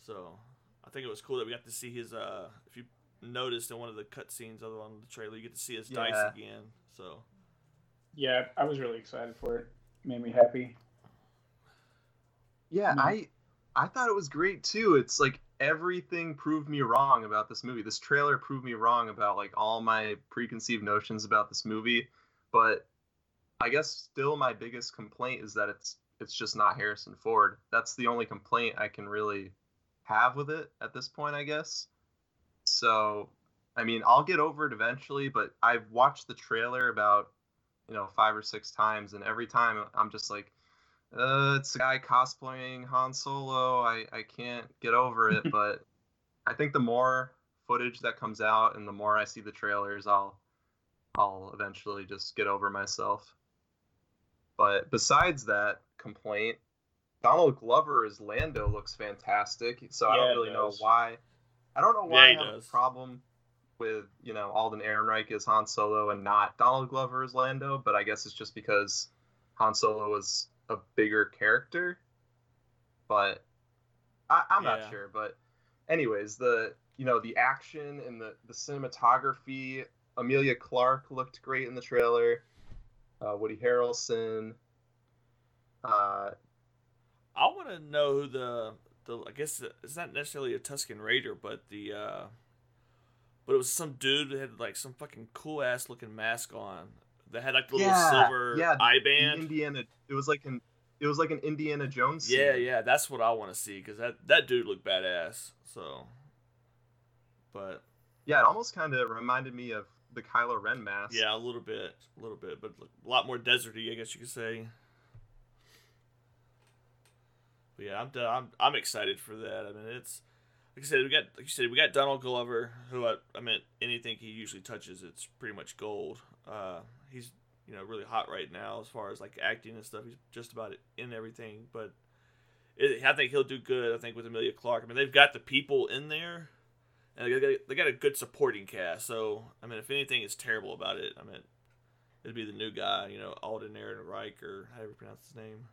So I think it was cool that we got to see his. Uh, if you noticed in one of the cutscenes other on the trailer, you get to see his dice again. So Yeah, I was really excited for it. Made me happy. Yeah, No. I I thought it was great too. It's like everything proved me wrong about this movie. This trailer proved me wrong about like all my preconceived notions about this movie, but I guess still my biggest complaint is that it's it's just not Harrison Ford. That's the only complaint I can really have with it at this point, I guess. So, I mean, I'll get over it eventually, but I've watched the trailer about, you know, five or six times, and every time I'm just like, uh, it's a guy cosplaying Han Solo. I, I can't get over it, <laughs> but I think the more footage that comes out and the more I see the trailers, I'll I'll eventually just get over myself. But besides that complaint, Donald Glover as Lando looks fantastic. So I don't really know why. I don't know why he I have does. a problem with you know Alden Ehrenreich as Han Solo and not Donald Glover as Lando, but I guess it's just because Han Solo was a bigger character. But I, I'm Yeah. not sure. But anyways, the you know the action and the the cinematography Emilia Clarke looked great in the trailer. Uh, Woody Harrelson. Uh, I want to know who the the I guess it's not necessarily a Tusken Raider, but the uh, but it was some dude that had like some fucking cool ass looking mask on that had like the little silver yeah, eye band. Indiana. It was like an. It was like an Indiana Jones. Yeah, yeah, that's what I want to see because that that dude looked badass. So, but Yeah, it almost kind of reminded me of the Kylo Ren mask. yeah, a little bit, a little bit, but a lot more deserty, I guess you could say. But yeah, I'm I'm I'm excited for that. I mean, it's like I said, we got like you said, we got Donald Glover, who I, I mean, anything he usually touches, it's pretty much gold. Uh, he's you know really hot right now as far as like acting and stuff. He's just about in everything, but I think he'll do good. I think with Emilia Clarke. I mean, they've got the people in there, and they got, they got a good supporting cast. So I mean, if anything is terrible about it, I mean, it'd be the new guy, you know, Alden Ehrenreich or however you pronounce his name.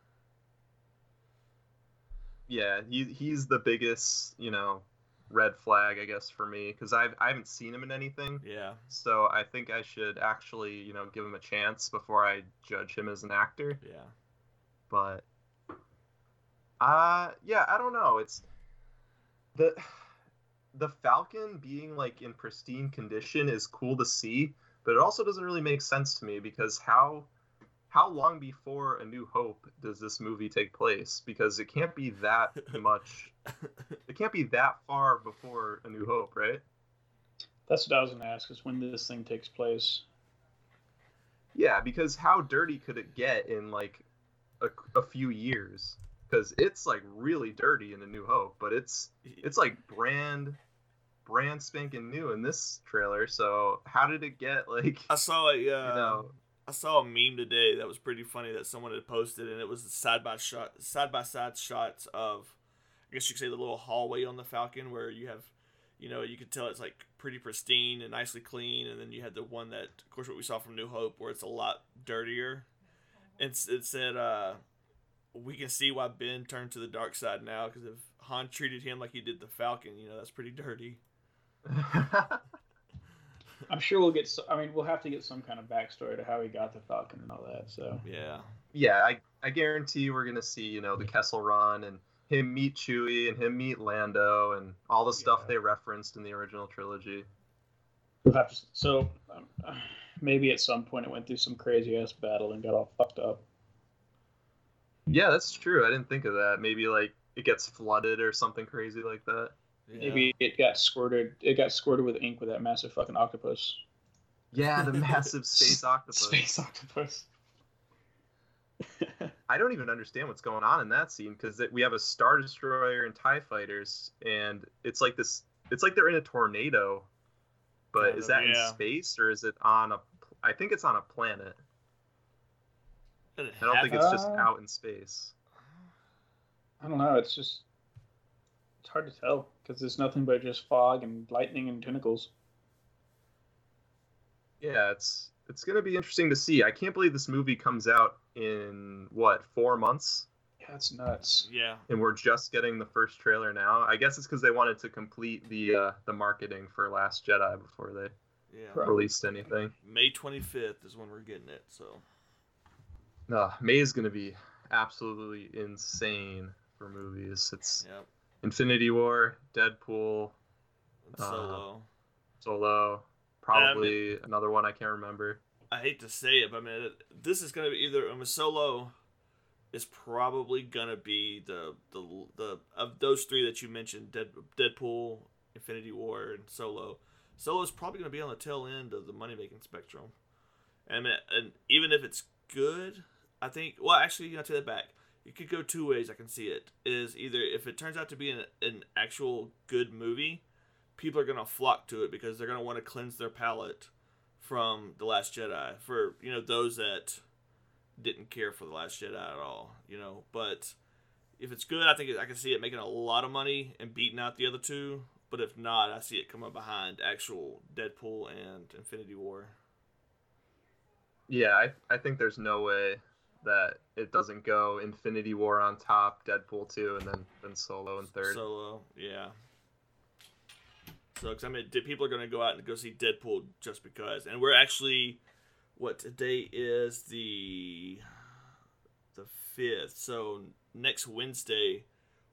yeah, he he's the biggest, you know, red flag, I guess, for me because I've I haven't seen him in anything, Yeah, so I think I should actually, you know, give him a chance before I judge him as an actor. yeah. But, uh, yeah, I don't know. It's the the Falcon being like in pristine condition is cool to see, but it also doesn't really make sense to me because how how long before A New Hope does this movie take place? Because it can't be that <laughs> much. It can't be that far before A New Hope, right? That's what I was gonna ask. Is when this thing takes place? Yeah, because how dirty could it get in like a, a few years? Because it's like really dirty in A New Hope, but it's it's like brand brand spanking new in this trailer. So how did it get like I saw a uh, you know? I saw a meme today that was pretty funny that someone had posted, and it was side by shot, side by side shots of, I guess you could say the little hallway on the Falcon where you have, you know, you could tell it's like pretty pristine and nicely clean, and then you had the one that, of course, what we saw from New Hope where it's a lot dirtier. It's it said, uh, we can see why Ben turned to the dark side now because if Han treated him like he did the Falcon, you know, that's pretty dirty. I'm sure we'll get. So, I mean, we'll have to get some kind of backstory to how he got the Falcon and all that. So Yeah. yeah, I I guarantee we're gonna see you know the Kessel Run and him meet Chewie and him meet Lando and all the stuff Yeah. they referenced in the original trilogy. we'll have to. So um, maybe at some point it went through some crazy ass battle and got all fucked up. Yeah, that's true. I didn't think of that. Maybe like it gets flooded or something crazy like that. Yeah. Maybe it got squirted. It got squirted with ink with that massive fucking octopus. Yeah, the <laughs> massive space octopus. Space octopus. <laughs> I don't even understand what's going on in that scene because we have a star destroyer and Tie fighters, and it's like this. It's like they're in a tornado, but is that yeah. in space or is it on a? I think it's on a planet. I don't think it's just out in space. I don't know. It's just it's hard to tell because there's nothing but just fog and lightning and tentacles. Yeah, it's it's gonna be interesting to see. I can't believe this movie comes out in what four months, Yeah, that's nuts. Yeah. and we're just getting the first trailer now. I guess it's because they wanted to complete the uh, the marketing for Last Jedi before they Yeah. Released anything. May 25th is when we're getting it. So Uh, May is going to be absolutely insane for movies. It's yeah, Infinity War, Deadpool, and Uh, Solo. Solo, probably another one I can't remember. I hate to say it, but I mean, this is gonna be either. I mean, Solo is probably gonna be the the the of those three that you mentioned, Dead, Deadpool, Infinity War, and Solo. Solo is probably gonna be on the tail end of the money making spectrum. And, I mean, and even if it's good, I think. Well, actually, you know, take that back. It could go two ways. I can see it is either if it turns out to be an, an actual good movie, people are gonna flock to it because they're gonna want to cleanse their palate from the Last Jedi for you know those that didn't care for the Last Jedi at all. You know, but if it's good, I think I can see it making a lot of money and beating out the other two. But if not, I see it coming behind actual Deadpool and Infinity War. Yeah, I, I think there's no way that it doesn't go Infinity War on top, Deadpool 2, and then, then Solo in third. Solo, yeah. So, cause I mean, did people are going to go out and go see Deadpool just because, and we're actually, what today is the the fifth. So next Wednesday,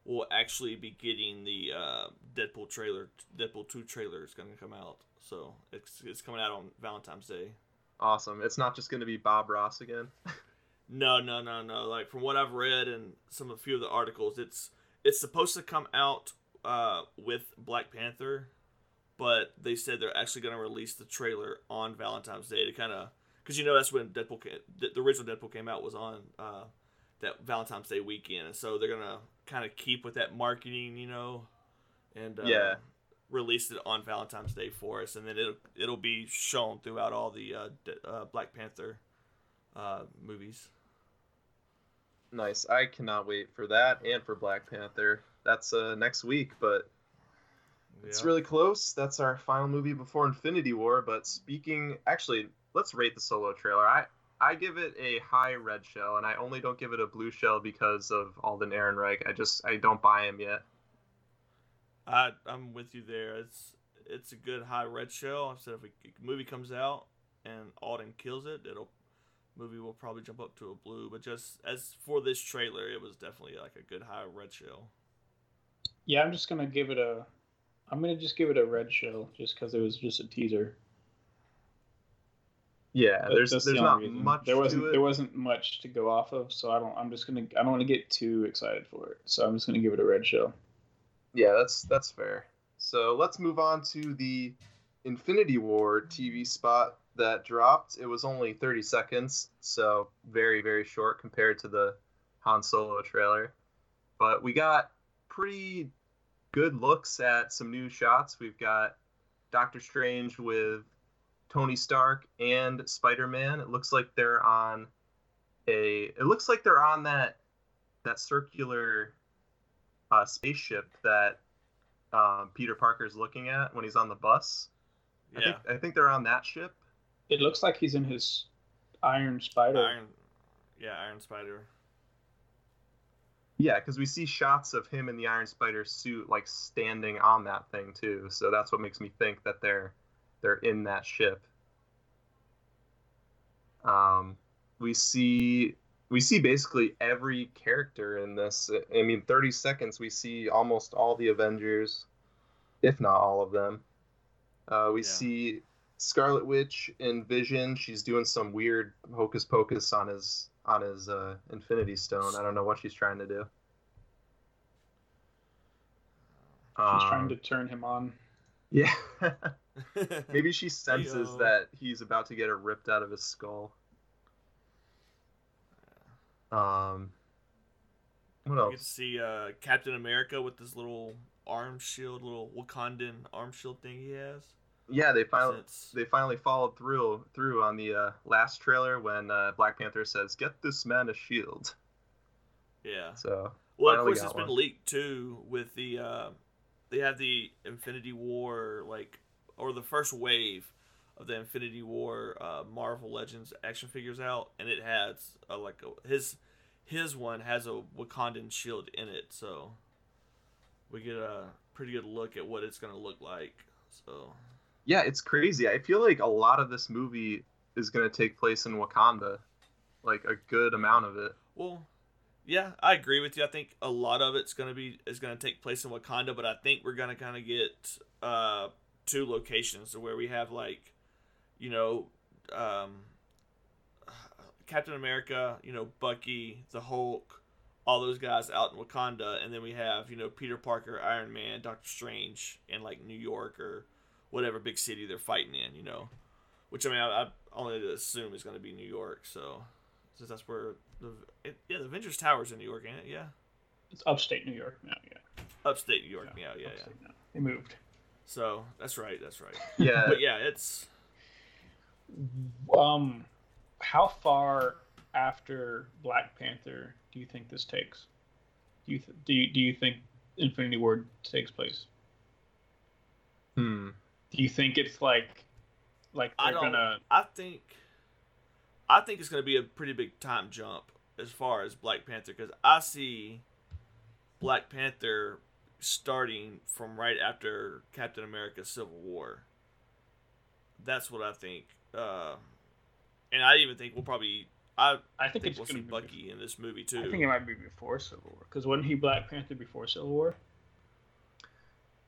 we'll actually be getting the uh, Deadpool trailer. Deadpool two trailer is going to come out. So it's it's coming out on Valentine's Day. Awesome. It's not just going to be Bob Ross again. <laughs> No, no, no, no. Like from what I've read and some a few of the articles, it's it's supposed to come out uh, with Black Panther, but they said they're actually going to release the trailer on Valentine's Day to kind of because you know that's when Deadpool came, the original Deadpool came out was on uh, that Valentine's Day weekend, and so they're gonna kind of keep with that marketing, you know, and uh, Yeah. release it on Valentine's Day for us, and then it'll it'll be shown throughout all the uh, De- uh, Black Panther uh, movies. Nice. I cannot wait for that and for Black Panther. That's uh, next week, but it's Yeah. really close. That's our final movie before Infinity War. But speaking, actually, let's rate the solo trailer. I I give it a high red shell, and I only don't give it a blue shell because of Alden Ehrenreich. I just I don't buy him yet. I I'm with you there. It's it's a good high red shell. I said if a movie comes out and Alden kills it, it'll movie will probably jump up to a blue. But just as for this trailer, it was definitely like a good high red shell. Yeah, I'm just gonna give it a. I'm gonna just give it a red shell, just because it was just a teaser. Yeah, That- there's that's there's the not reason. much There wasn't to it. there wasn't much to go off of, so I don't. I'm just gonna. I don't want to get too excited for it, so I'm just gonna give it a red shell. Yeah, that's that's fair. So let's move on to the Infinity War TV spot that dropped. It was only 30 seconds, so very very short compared to the Han Solo trailer. But we got pretty good looks at some new shots. We've got Doctor Strange with Tony Stark and Spider-Man. It looks like they're on a it looks like they're on that that circular uh, spaceship that um, Peter Parker's looking at when he's on the bus. I Yeah, think I think they're on that ship. It looks like he's in his Iron Spider. Iron. Yeah, Iron Spider. Yeah, because we see shots of him in the Iron Spider suit, like standing on that thing too. So that's what makes me think that they're they're in that ship. Um, we see we see basically every character in this. I mean, 30 seconds we see almost all the Avengers, if not all of them. Uh, we Yeah. see Scarlet Witch and Vision. She's doing some weird hocus pocus on his on his uh, Infinity Stone. I don't know what she's trying to do. She's Um, trying to turn him on. Yeah. <laughs> Maybe she senses Heyo. that he's about to get it ripped out of his skull. Um. What else? You get to else? see uh, Captain America with this little arm shield, little Wakandan arm shield thing he has. Yeah, they finally they finally followed through through on the uh, last trailer when uh, Black Panther says, "Get this man a shield." yeah. So Well, of course, it's been leaked too. With the uh, they have the Infinity War like, or the first wave of the Infinity War uh, Marvel Legends action figures out, and it has uh, like a, his his one has a Wakandan shield in it, so we get a pretty good look at what it's gonna look like. So yeah, it's crazy. I feel like a lot of this movie is going to take place in Wakanda, like a good amount of it. Well, yeah, I agree with you. I think a lot of it's gonna be is gonna take place in Wakanda, but I think we're gonna kind of get uh, two locations where we have like, you know, um, Captain America, you know, Bucky, the Hulk, all those guys out in Wakanda, and then we have you know Peter Parker, Iron Man, Doctor Strange, in like New York or whatever big city they're fighting in. You know, which I mean I, I only assume is gonna be New York, so since that's where the it, yeah the Avengers Tower's in New York, ain't it? Yeah, It's upstate New York now. Yeah. upstate New York. Yeah, yeah, yeah. upstate now. They moved. So that's right, that's right. Yeah, But yeah, it's Um, how far after Black Panther do you think this takes? Do you th- do you, do you think Infinity War takes place? hmm. Do you think it's like like I they're don't. gonna I think I think it's going to be a pretty big time jump as far as Black Panther because I see Black Panther starting from right after Captain America: Civil War. That's what I think. Uh, and I even think we'll probably. I, I think, think it's we'll gonna see be Bucky in this movie too. I think it might be before Civil War because wasn't he Black Panther before Civil War?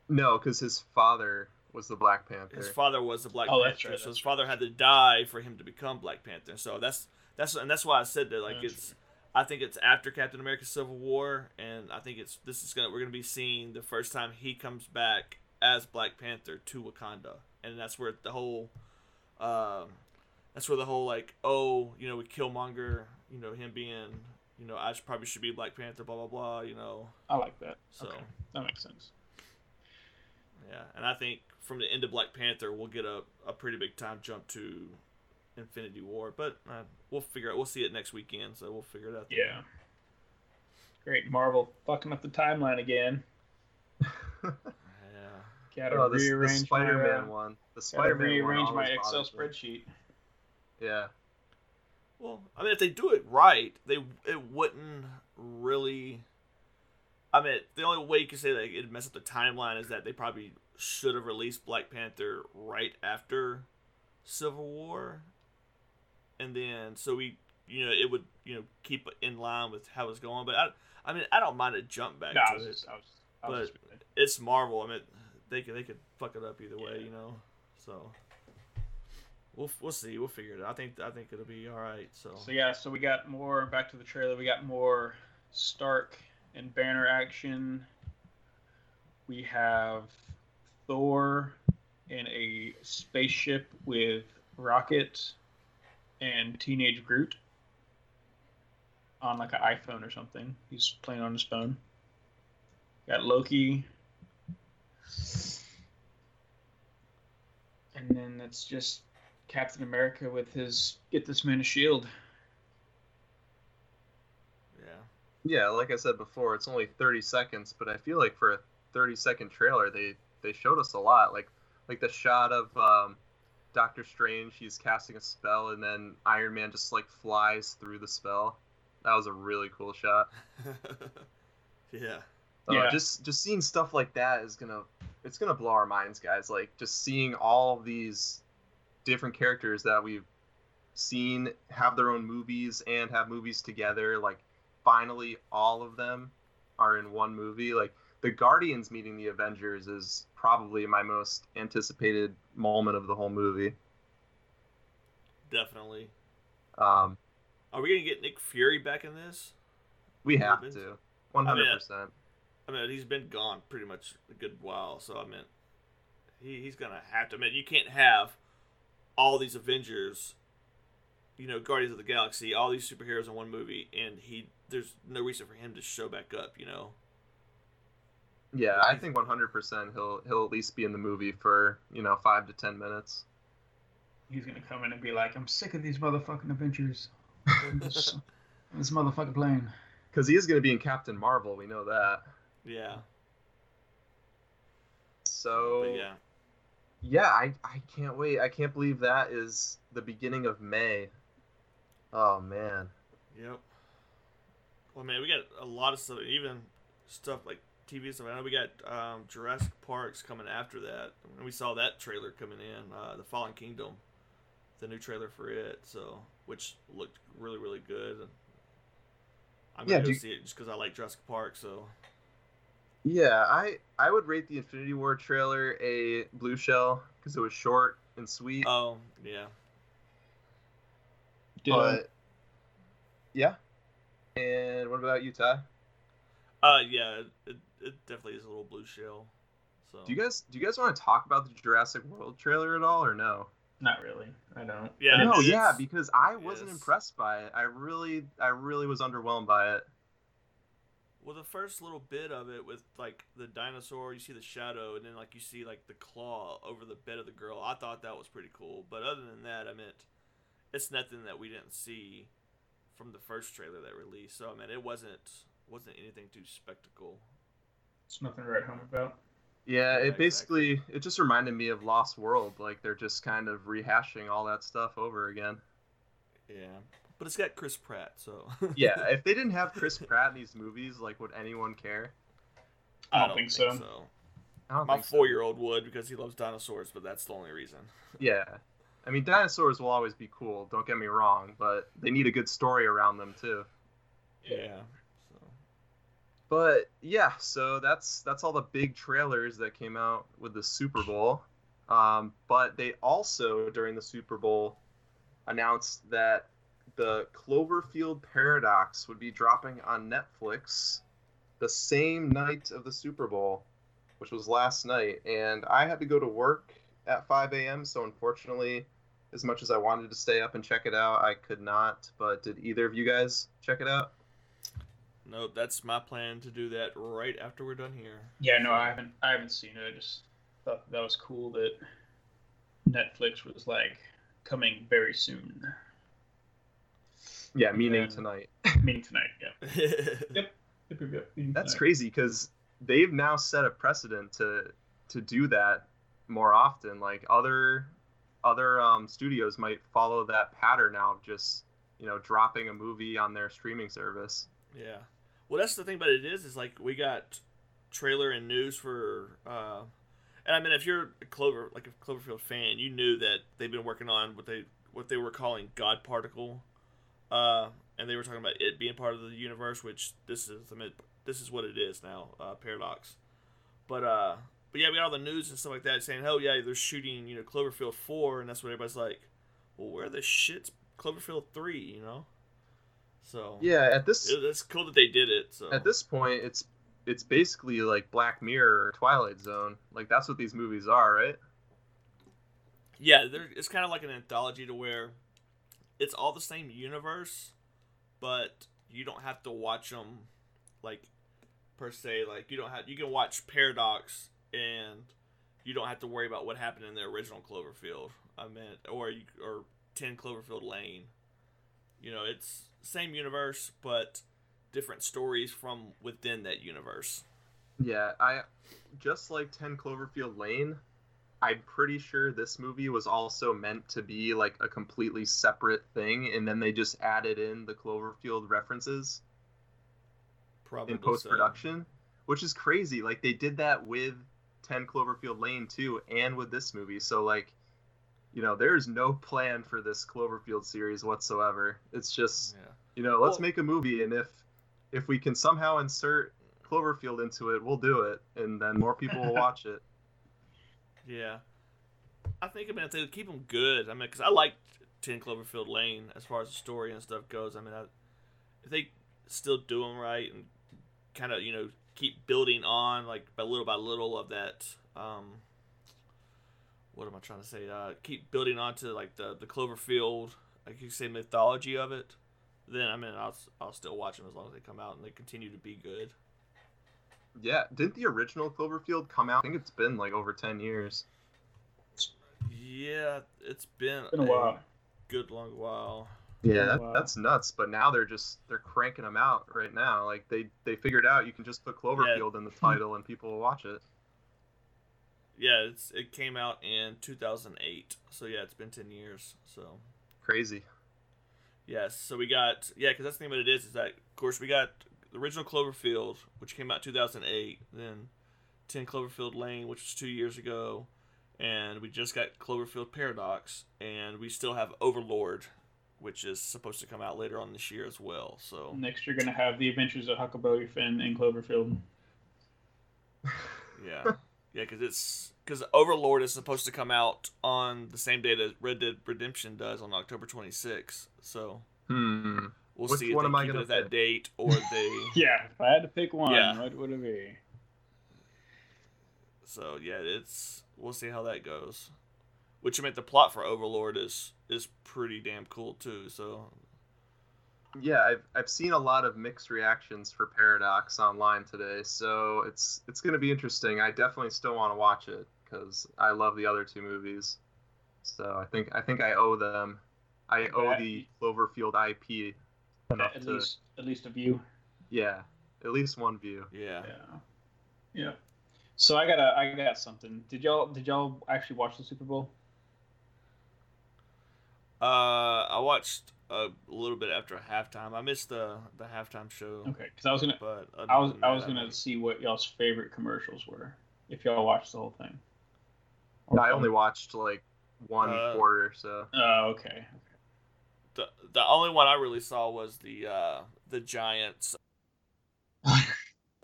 No, because his father was the Black Panther. his father was the Black Oh, Panther, that's right, so his that's father had to die for him to become Black Panther. So that's that's and that's why I said that like That's it's I think it's after Captain America: Civil War, and I think it's this is gonna we're gonna be seeing the first time he comes back as Black Panther to Wakanda, and that's where the whole, um, that's where the whole like oh you know with Killmonger you know him being you know I should, probably should be Black Panther blah blah blah you know I like that. so Okay, that makes sense. Yeah, and I think from the end of Black Panther we'll get a, a pretty big time jump to Infinity War, but uh, we'll figure out. We'll see it next weekend, so we'll figure it out. then. Yeah. Great, Marvel fucking up the timeline again. Yeah. Gotta oh, this, the rearrange Spider-Man my, uh, one. The Spider-Man one rearrange my Excel bothers me. spreadsheet. Yeah. Well, I mean, if they do it right, they it wouldn't really. I mean, the only way you can say that it'd mess up the timeline is that they probably should have released Black Panther right after Civil War, and then so we, you know, it would you know keep in line with how it's going. But I, I mean, I don't mind a jump back No, I to was it. just, I was, I was But- just It's Marvel. I mean, they could they could fuck it up either way, Yeah. you know. So we'll we'll see. We'll figure it out. I think I think it'll be all right. So. So yeah, so we got more back to the trailer. We got more Stark and Banner action. We have Thor in a spaceship with Rocket and Teenage Groot on like an iPhone or something. He's playing on his phone. Got Loki. And then it's just Captain America with his get this man a shield. Yeah. Yeah, like I said before, it's only 30 seconds, but I feel like for a 30 second trailer, they they showed us a lot. Like like the shot of um, Doctor Strange, he's casting a spell, and then Iron Man just like flies through the spell. That was a really cool shot. <laughs> yeah. Uh, Yeah. Just just seeing stuff like that is gonna it's gonna blow our minds, guys. Like just seeing all of these different characters that we've seen have their own movies and have movies together. Like finally, all of them are in one movie. Like the Guardians meeting the Avengers is probably my most anticipated moment of the whole movie. Definitely. Um, Are we gonna get Nick Fury back in this? we have to, one hundred percent. I mean, he's been gone pretty much a good while, so I mean, he, he's gonna have to. I mean, you can't have all these Avengers, you know, Guardians of the Galaxy, all these superheroes in one movie, and he there's no reason for him to show back up. You know. Yeah, I think one hundred percent he'll he'll at least be in the movie for you know five to ten minutes. He's gonna come in and be like, "I'm sick of these motherfucking adventures." <laughs> this, this motherfucking plane." Because he is going to be in Captain Marvel, we know that. Yeah. So But yeah. yeah, I, I can't wait. I can't believe that is the beginning of May. Oh man. Yep. Well, man, we got a lot of stuff, even stuff like TV stuff. I know we got um, Jurassic Parks coming after that, and we saw that trailer coming in, uh, the Fallen Kingdom, the new trailer for it. So, which looked really, really good. And I'm gonna go do- see it just because I like Jurassic Park. So, Yeah, I I would rate the Infinity War trailer a blue shell because it was short and sweet. oh yeah, but yeah. And what about you, Ty? uh, yeah, it, it, it definitely is a little blue shell. So, Do you guys do you guys want to talk about the Jurassic World trailer at all or no? Not really. I don't. Yeah, no, it's- yeah, because I wasn't yes. impressed by it. I really I really was underwhelmed by it. Well, the first little bit of it with like the dinosaur, you see the shadow, and then like you see like the claw over the bed of the girl. I thought that was pretty cool. But other than that, I meant it's nothing that we didn't see from the first trailer that released. So I mean, it wasn't wasn't anything too spectacle. It's nothing to write home about. Yeah, Yeah, it basically it just reminded me of Lost World. Like they're just kind of rehashing all that stuff over again. Yeah, but it's got Chris Pratt, so <laughs> Yeah, if they didn't have Chris Pratt in these movies, like would anyone care? I don't, think, so. I don't My think four-year-old would because he loves dinosaurs, but that's the only reason. Yeah. I mean, dinosaurs will always be cool. Don't get me wrong, but they need a good story around them too. Yeah. So. But yeah, so that's that's all the big trailers that came out with the Super Bowl. Um, but they also during the Super Bowl announced that the Cloverfield Paradox would be dropping on Netflix the same night of the Super Bowl, which was last night. And I had to go to work at 5 a.m. So unfortunately, as much as I wanted to stay up and check it out, I could not. But did either of you guys check it out? No, that's my plan to do that right after we're done here. Yeah, no, I haven't. I haven't seen it. I just thought that was cool that Netflix was like coming very soon. Yeah, meaning And- tonight. Meaning tonight. Yeah. <laughs> Yep, yep, yep, meaning That's tonight. crazy because they've now set a precedent to to do that more often. Like other other um, studios might follow that pattern now of just you know dropping a movie on their streaming service. Yeah. Well, that's the thing about it is, is like we got trailer and news for, uh, and I mean, if you're a Clover, like a Cloverfield fan, you knew that they've been working on what they what they were calling God Particle, uh, and they were talking about it being part of the universe, which this is the mid, this is what it is now, uh, Paradox. But uh, but yeah, we got all the news and stuff like that saying, oh yeah, they're shooting you know Cloverfield four, and that's what everybody's like, well, where the shit's Cloverfield three, you know? So Yeah, at this it, it's cool that they did it. So at this point, it's it's basically like Black Mirror or Twilight Zone. Like that's what these movies are, right? yeah, it's kind of like an anthology to where it's all the same universe, but you don't have to watch them like per se. Like you don't have you can watch Paradox and you don't have to worry about what happened in the original Cloverfield. I meant or you, or Ten Cloverfield Lane. You know, it's same universe but different stories from within that universe. Yeah, I just like 10 Cloverfield Lane, I'm pretty sure this movie was also meant to be like a completely separate thing and then they just added in the Cloverfield references Probably in post production, which is crazy. Like they did that with 10 Cloverfield Lane too and with this movie. So like you know, there's no plan for this Cloverfield series whatsoever. It's just Yeah. you know let's Well- make a movie and if if we can somehow insert cloverfield into it we'll do it and then more people will <laughs> watch it Yeah, I think I mean if they keep them good. I mean, because I like Ten Cloverfield Lane as far as the story and stuff goes. I mean, I, if they still do them right and kind of you know keep building on like by little by little of that. Um, what am I trying to say? Uh, keep building on to like the the Cloverfield, like you say, mythology of it. Then I mean, I'll I'll still watch them as long as they come out and they continue to be good. yeah didn't the original cloverfield come out i think it's been like over 10 years Yeah, it's been, Been a while. good long while. Yeah that, Wow. that's nuts but now they're just they're cranking them out right now like they they figured out you can just put cloverfield in the title and people will watch it Yeah, it's it came out in 2008. So yeah, it's been 10 years. So crazy yes, so we got yeah, because that's the thing about it is is that of course we got the original Cloverfield, which came out 2008, then 10 Cloverfield Lane, which was two years ago, and we just got Cloverfield Paradox, and we still have Overlord, which is supposed to come out later on this year as well. So Next, you're gonna have the Adventures of Huckleberry Finn in Cloverfield. <laughs> yeah, yeah, because it's because Overlord is supposed to come out on the same day that Red Dead Redemption does on October 26th. So hmm we'll Which see if one they am I keep it gonna at that date or <laughs> they. Yeah, if I had to pick one, Yeah. what would it be? so yeah, it's we'll see how that goes. Which I mean, the plot for Overlord is is pretty damn cool too. So yeah I've, I've seen a lot of mixed reactions for paradox online today so it's it's going to be interesting i definitely still want to watch it because i love the other two movies so i think i think i owe them i owe Yeah. the cloverfield ip enough At to least, at least a view. yeah at least one view yeah, Yeah. Yeah. So I got a, I got something. Did y'all, did y'all actually watch the Super Bowl? Uh, I watched a little bit after halftime. I missed the the halftime show, Okay, because I was gonna but I was than I was gonna haven't- see what y'all's favorite commercials were if y'all watched the whole thing. I only watched like one Uh, quarter, so Oh, okay. the the only one I really saw was the uh the Giants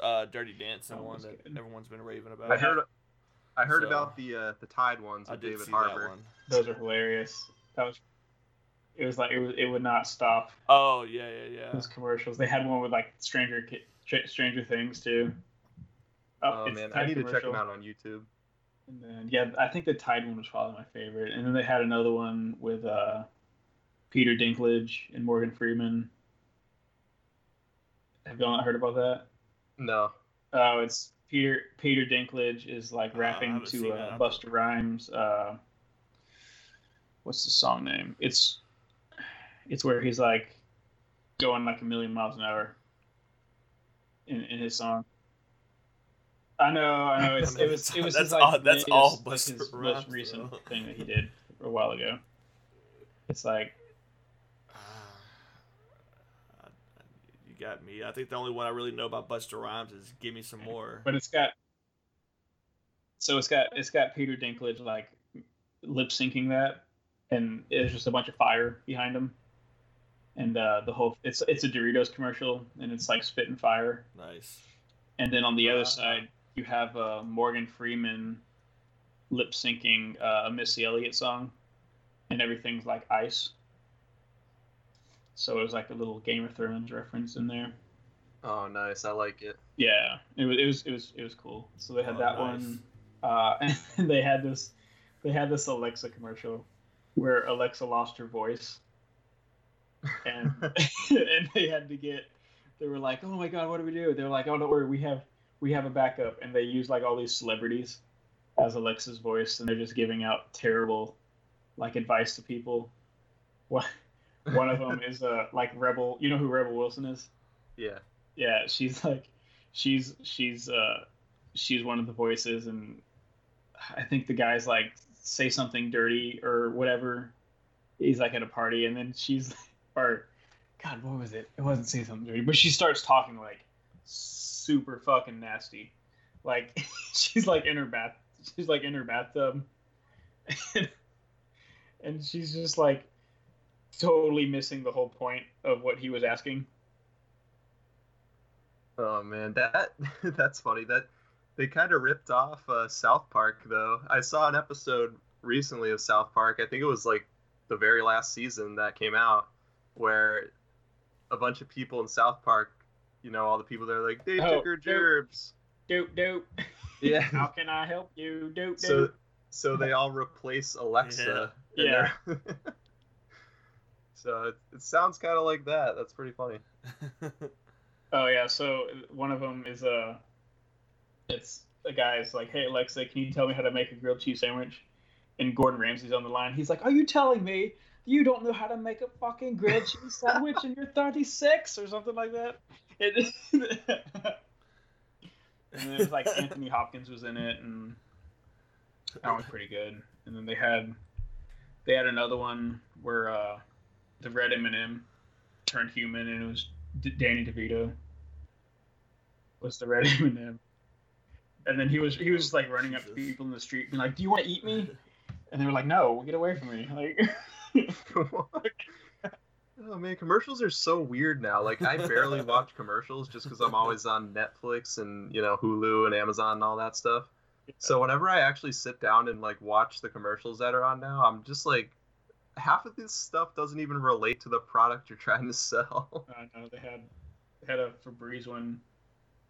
uh Dirty Dancing That one that good. everyone's been raving about. I heard I heard So- about the uh, the Tide ones I with did David see Harbour. that one. Those are hilarious. That was. It was like it was. It would not stop. Oh yeah, yeah, yeah. Those commercials. They had one with like Stranger Ki- Stranger Things too. Oh it's man, I Tide need to check them out on YouTube. And then yeah, I think the Tide one was probably my favorite. And then they had another one with uh, Peter Dinklage and Morgan Freeman. Have y'all not heard about that? No. Oh, it's Peter Peter Dinklage is like Oh, rapping haven't to that. uh, Busta Rhymes. Uh, what's the song name? It's it's where he's like going like a million miles an hour in, in his song. I know, I know. It's, it was it was That's his, like, all- that's his- all like, his most recent though. thing that he did a while ago. It's like Ah, you got me. I think the only one I really know about Busta Rhymes is "Give Me Some More." but it's got so it's got it's got Peter Dinklage like lip syncing that, and it's just a bunch of fire behind him, and uh, the whole it's it's a Doritos commercial, and it's like spit and fire, Nice. and then on the other side you have uh, Morgan Freeman lip syncing uh, a Missy Elliott song, and everything's like ice. So it was like a little Game of Thrones reference in there. Oh, nice. I like it. Yeah, it was it was it was it was cool. So they had Oh, that nice. one, uh, <laughs> and they had this they had this Alexa commercial where Alexa lost her voice, and <laughs> <laughs> and they had to get they were like, oh my god, what do we do? They were like, oh don't worry, we have we have a backup, and they use like all these celebrities as Alexa's voice, and they're just giving out terrible like advice to people. One <laughs> one of them is uh like Rebel. You know who Rebel Wilson is? yeah. yeah she's like she's she's uh she's one of the voices and i think the guy's like say something dirty or whatever he's like at a party and then she's or god what was it it wasn't say something dirty but she starts talking like super fucking nasty like <laughs> she's like in her bath she's like in her bathtub and, <laughs> and she's just like totally missing the whole point of what he was asking Oh man, that <laughs> that's funny. That they kind of ripped off uh, South Park though. I saw an episode recently of South Park. I think it was like the very last season that came out, where a bunch of people in South Park, you know, all the people there like they Oh, took her dope. gerbs. dope dope Yeah. How can I help you? Doop so doop. so they all replace Alexa. Yeah. in their- <laughs> so it, it sounds kind of like that. That's pretty funny. <laughs> Oh yeah. So one of them is uh, it's a guy's like, "Hey Alexa, can you tell me how to make a grilled cheese sandwich?" And Gordon Ramsay's on the line. He's like, "Are you telling me you don't know how to make a fucking grilled cheese sandwich and you're 36 or something like that?" It, <laughs> and then it's like Anthony Hopkins was in it, and that was pretty good. And then they had they had another one where uh, the red M&M turned human, and it was D- Danny DeVito was the red <laughs> M&M. And then he was he was like running up to people in the street, being like, "Do you want to eat me?" And they were like, "No, get away from me!" Like, <laughs> <laughs> oh man, commercials are so weird now. Like I barely watch commercials just because I'm always on Netflix and you know Hulu and Amazon and all that stuff. So whenever I actually sit down and like watch the commercials that are on now, I'm just like, half of this stuff doesn't even relate to the product you're trying to sell. <laughs> I know they had they had a Febreze one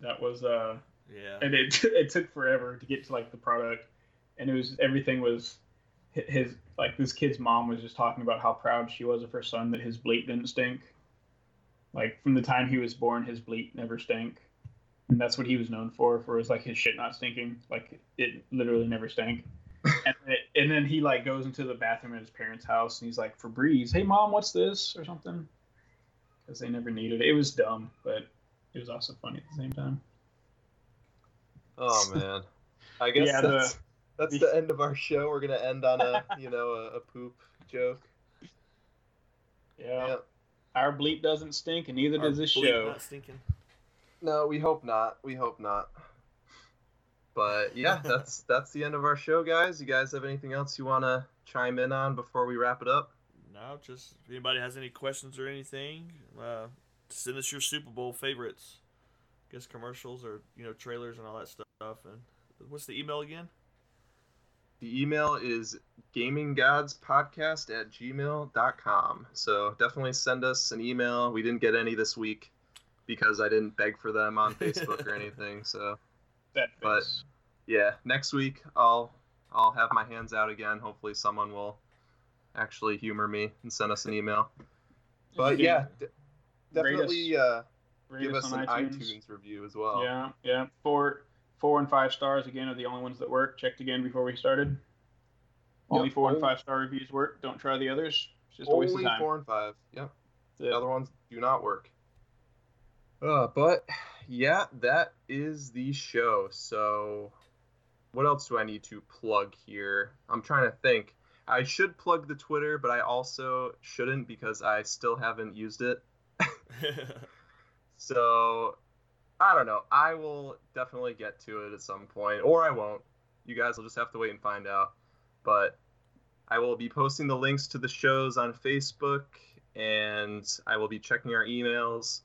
that was uh yeah. and it <laughs> it took forever to get to like the product, and it was everything was hi- his like this kid's mom was just talking about how proud she was of her son that his bleat didn't stink. Like from the time he was born, his bleat never stank, and that's what he was known for for his like his shit not stinking. Like it literally never stank. <laughs> and, it, and then he like goes into the bathroom at his parents' house and he's like Febreze, hey mom, what's this or something? Because they never needed it. It was dumb, but it was also funny at the same time. Oh man, I guess Yeah, the- that's that's the end of our show. We're gonna end on a <laughs> you know a, a poop joke. Yeah. Yep. Our bleep doesn't stink, and neither Our does this bleep show. Not stinking. No, we hope not. We hope not. But yeah, <laughs> that's that's the end of our show, guys. You guys have anything else you want to chime in on before we wrap it up? No, just if anybody has any questions or anything, uh, send us your Super Bowl favorites. Guess commercials or you know trailers and all that stuff. And what's the email again? The email is gaminggodspodcast at gmail.com. So definitely send us an email. We didn't get any this week because I didn't beg for them on Facebook or <laughs> anything. So That But- yeah, next week I'll I'll have my hands out again. Hopefully someone will actually humor me and send us an email. But yeah, d- definitely us- uh, give us on an iTunes. review as well. Yeah, yeah. Four, four and five stars again are the only ones that work. Checked again before we started. Only four and five star reviews work. Don't try the others. It's just a waste of Only time. four and five. Yep. That's it. The other ones do not work. Uh, but yeah, that is the show. So, what else do I need to plug here? I'm trying to think. I should plug the Twitter, but I also shouldn't because I still haven't used it. <laughs> So, I don't know. I will definitely get to it at some point, or I won't. You guys will just have to wait and find out. But I will be posting the links to the shows on Facebook, and I will be checking our emails.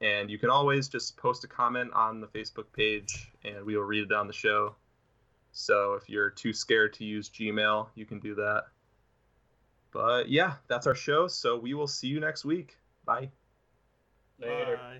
And you can always just post a comment on the Facebook page, and we will read it on the show. So if you're too scared to use Gmail, you can do that. But yeah, that's our show. So we will see you next week. Bye. Later. Bye.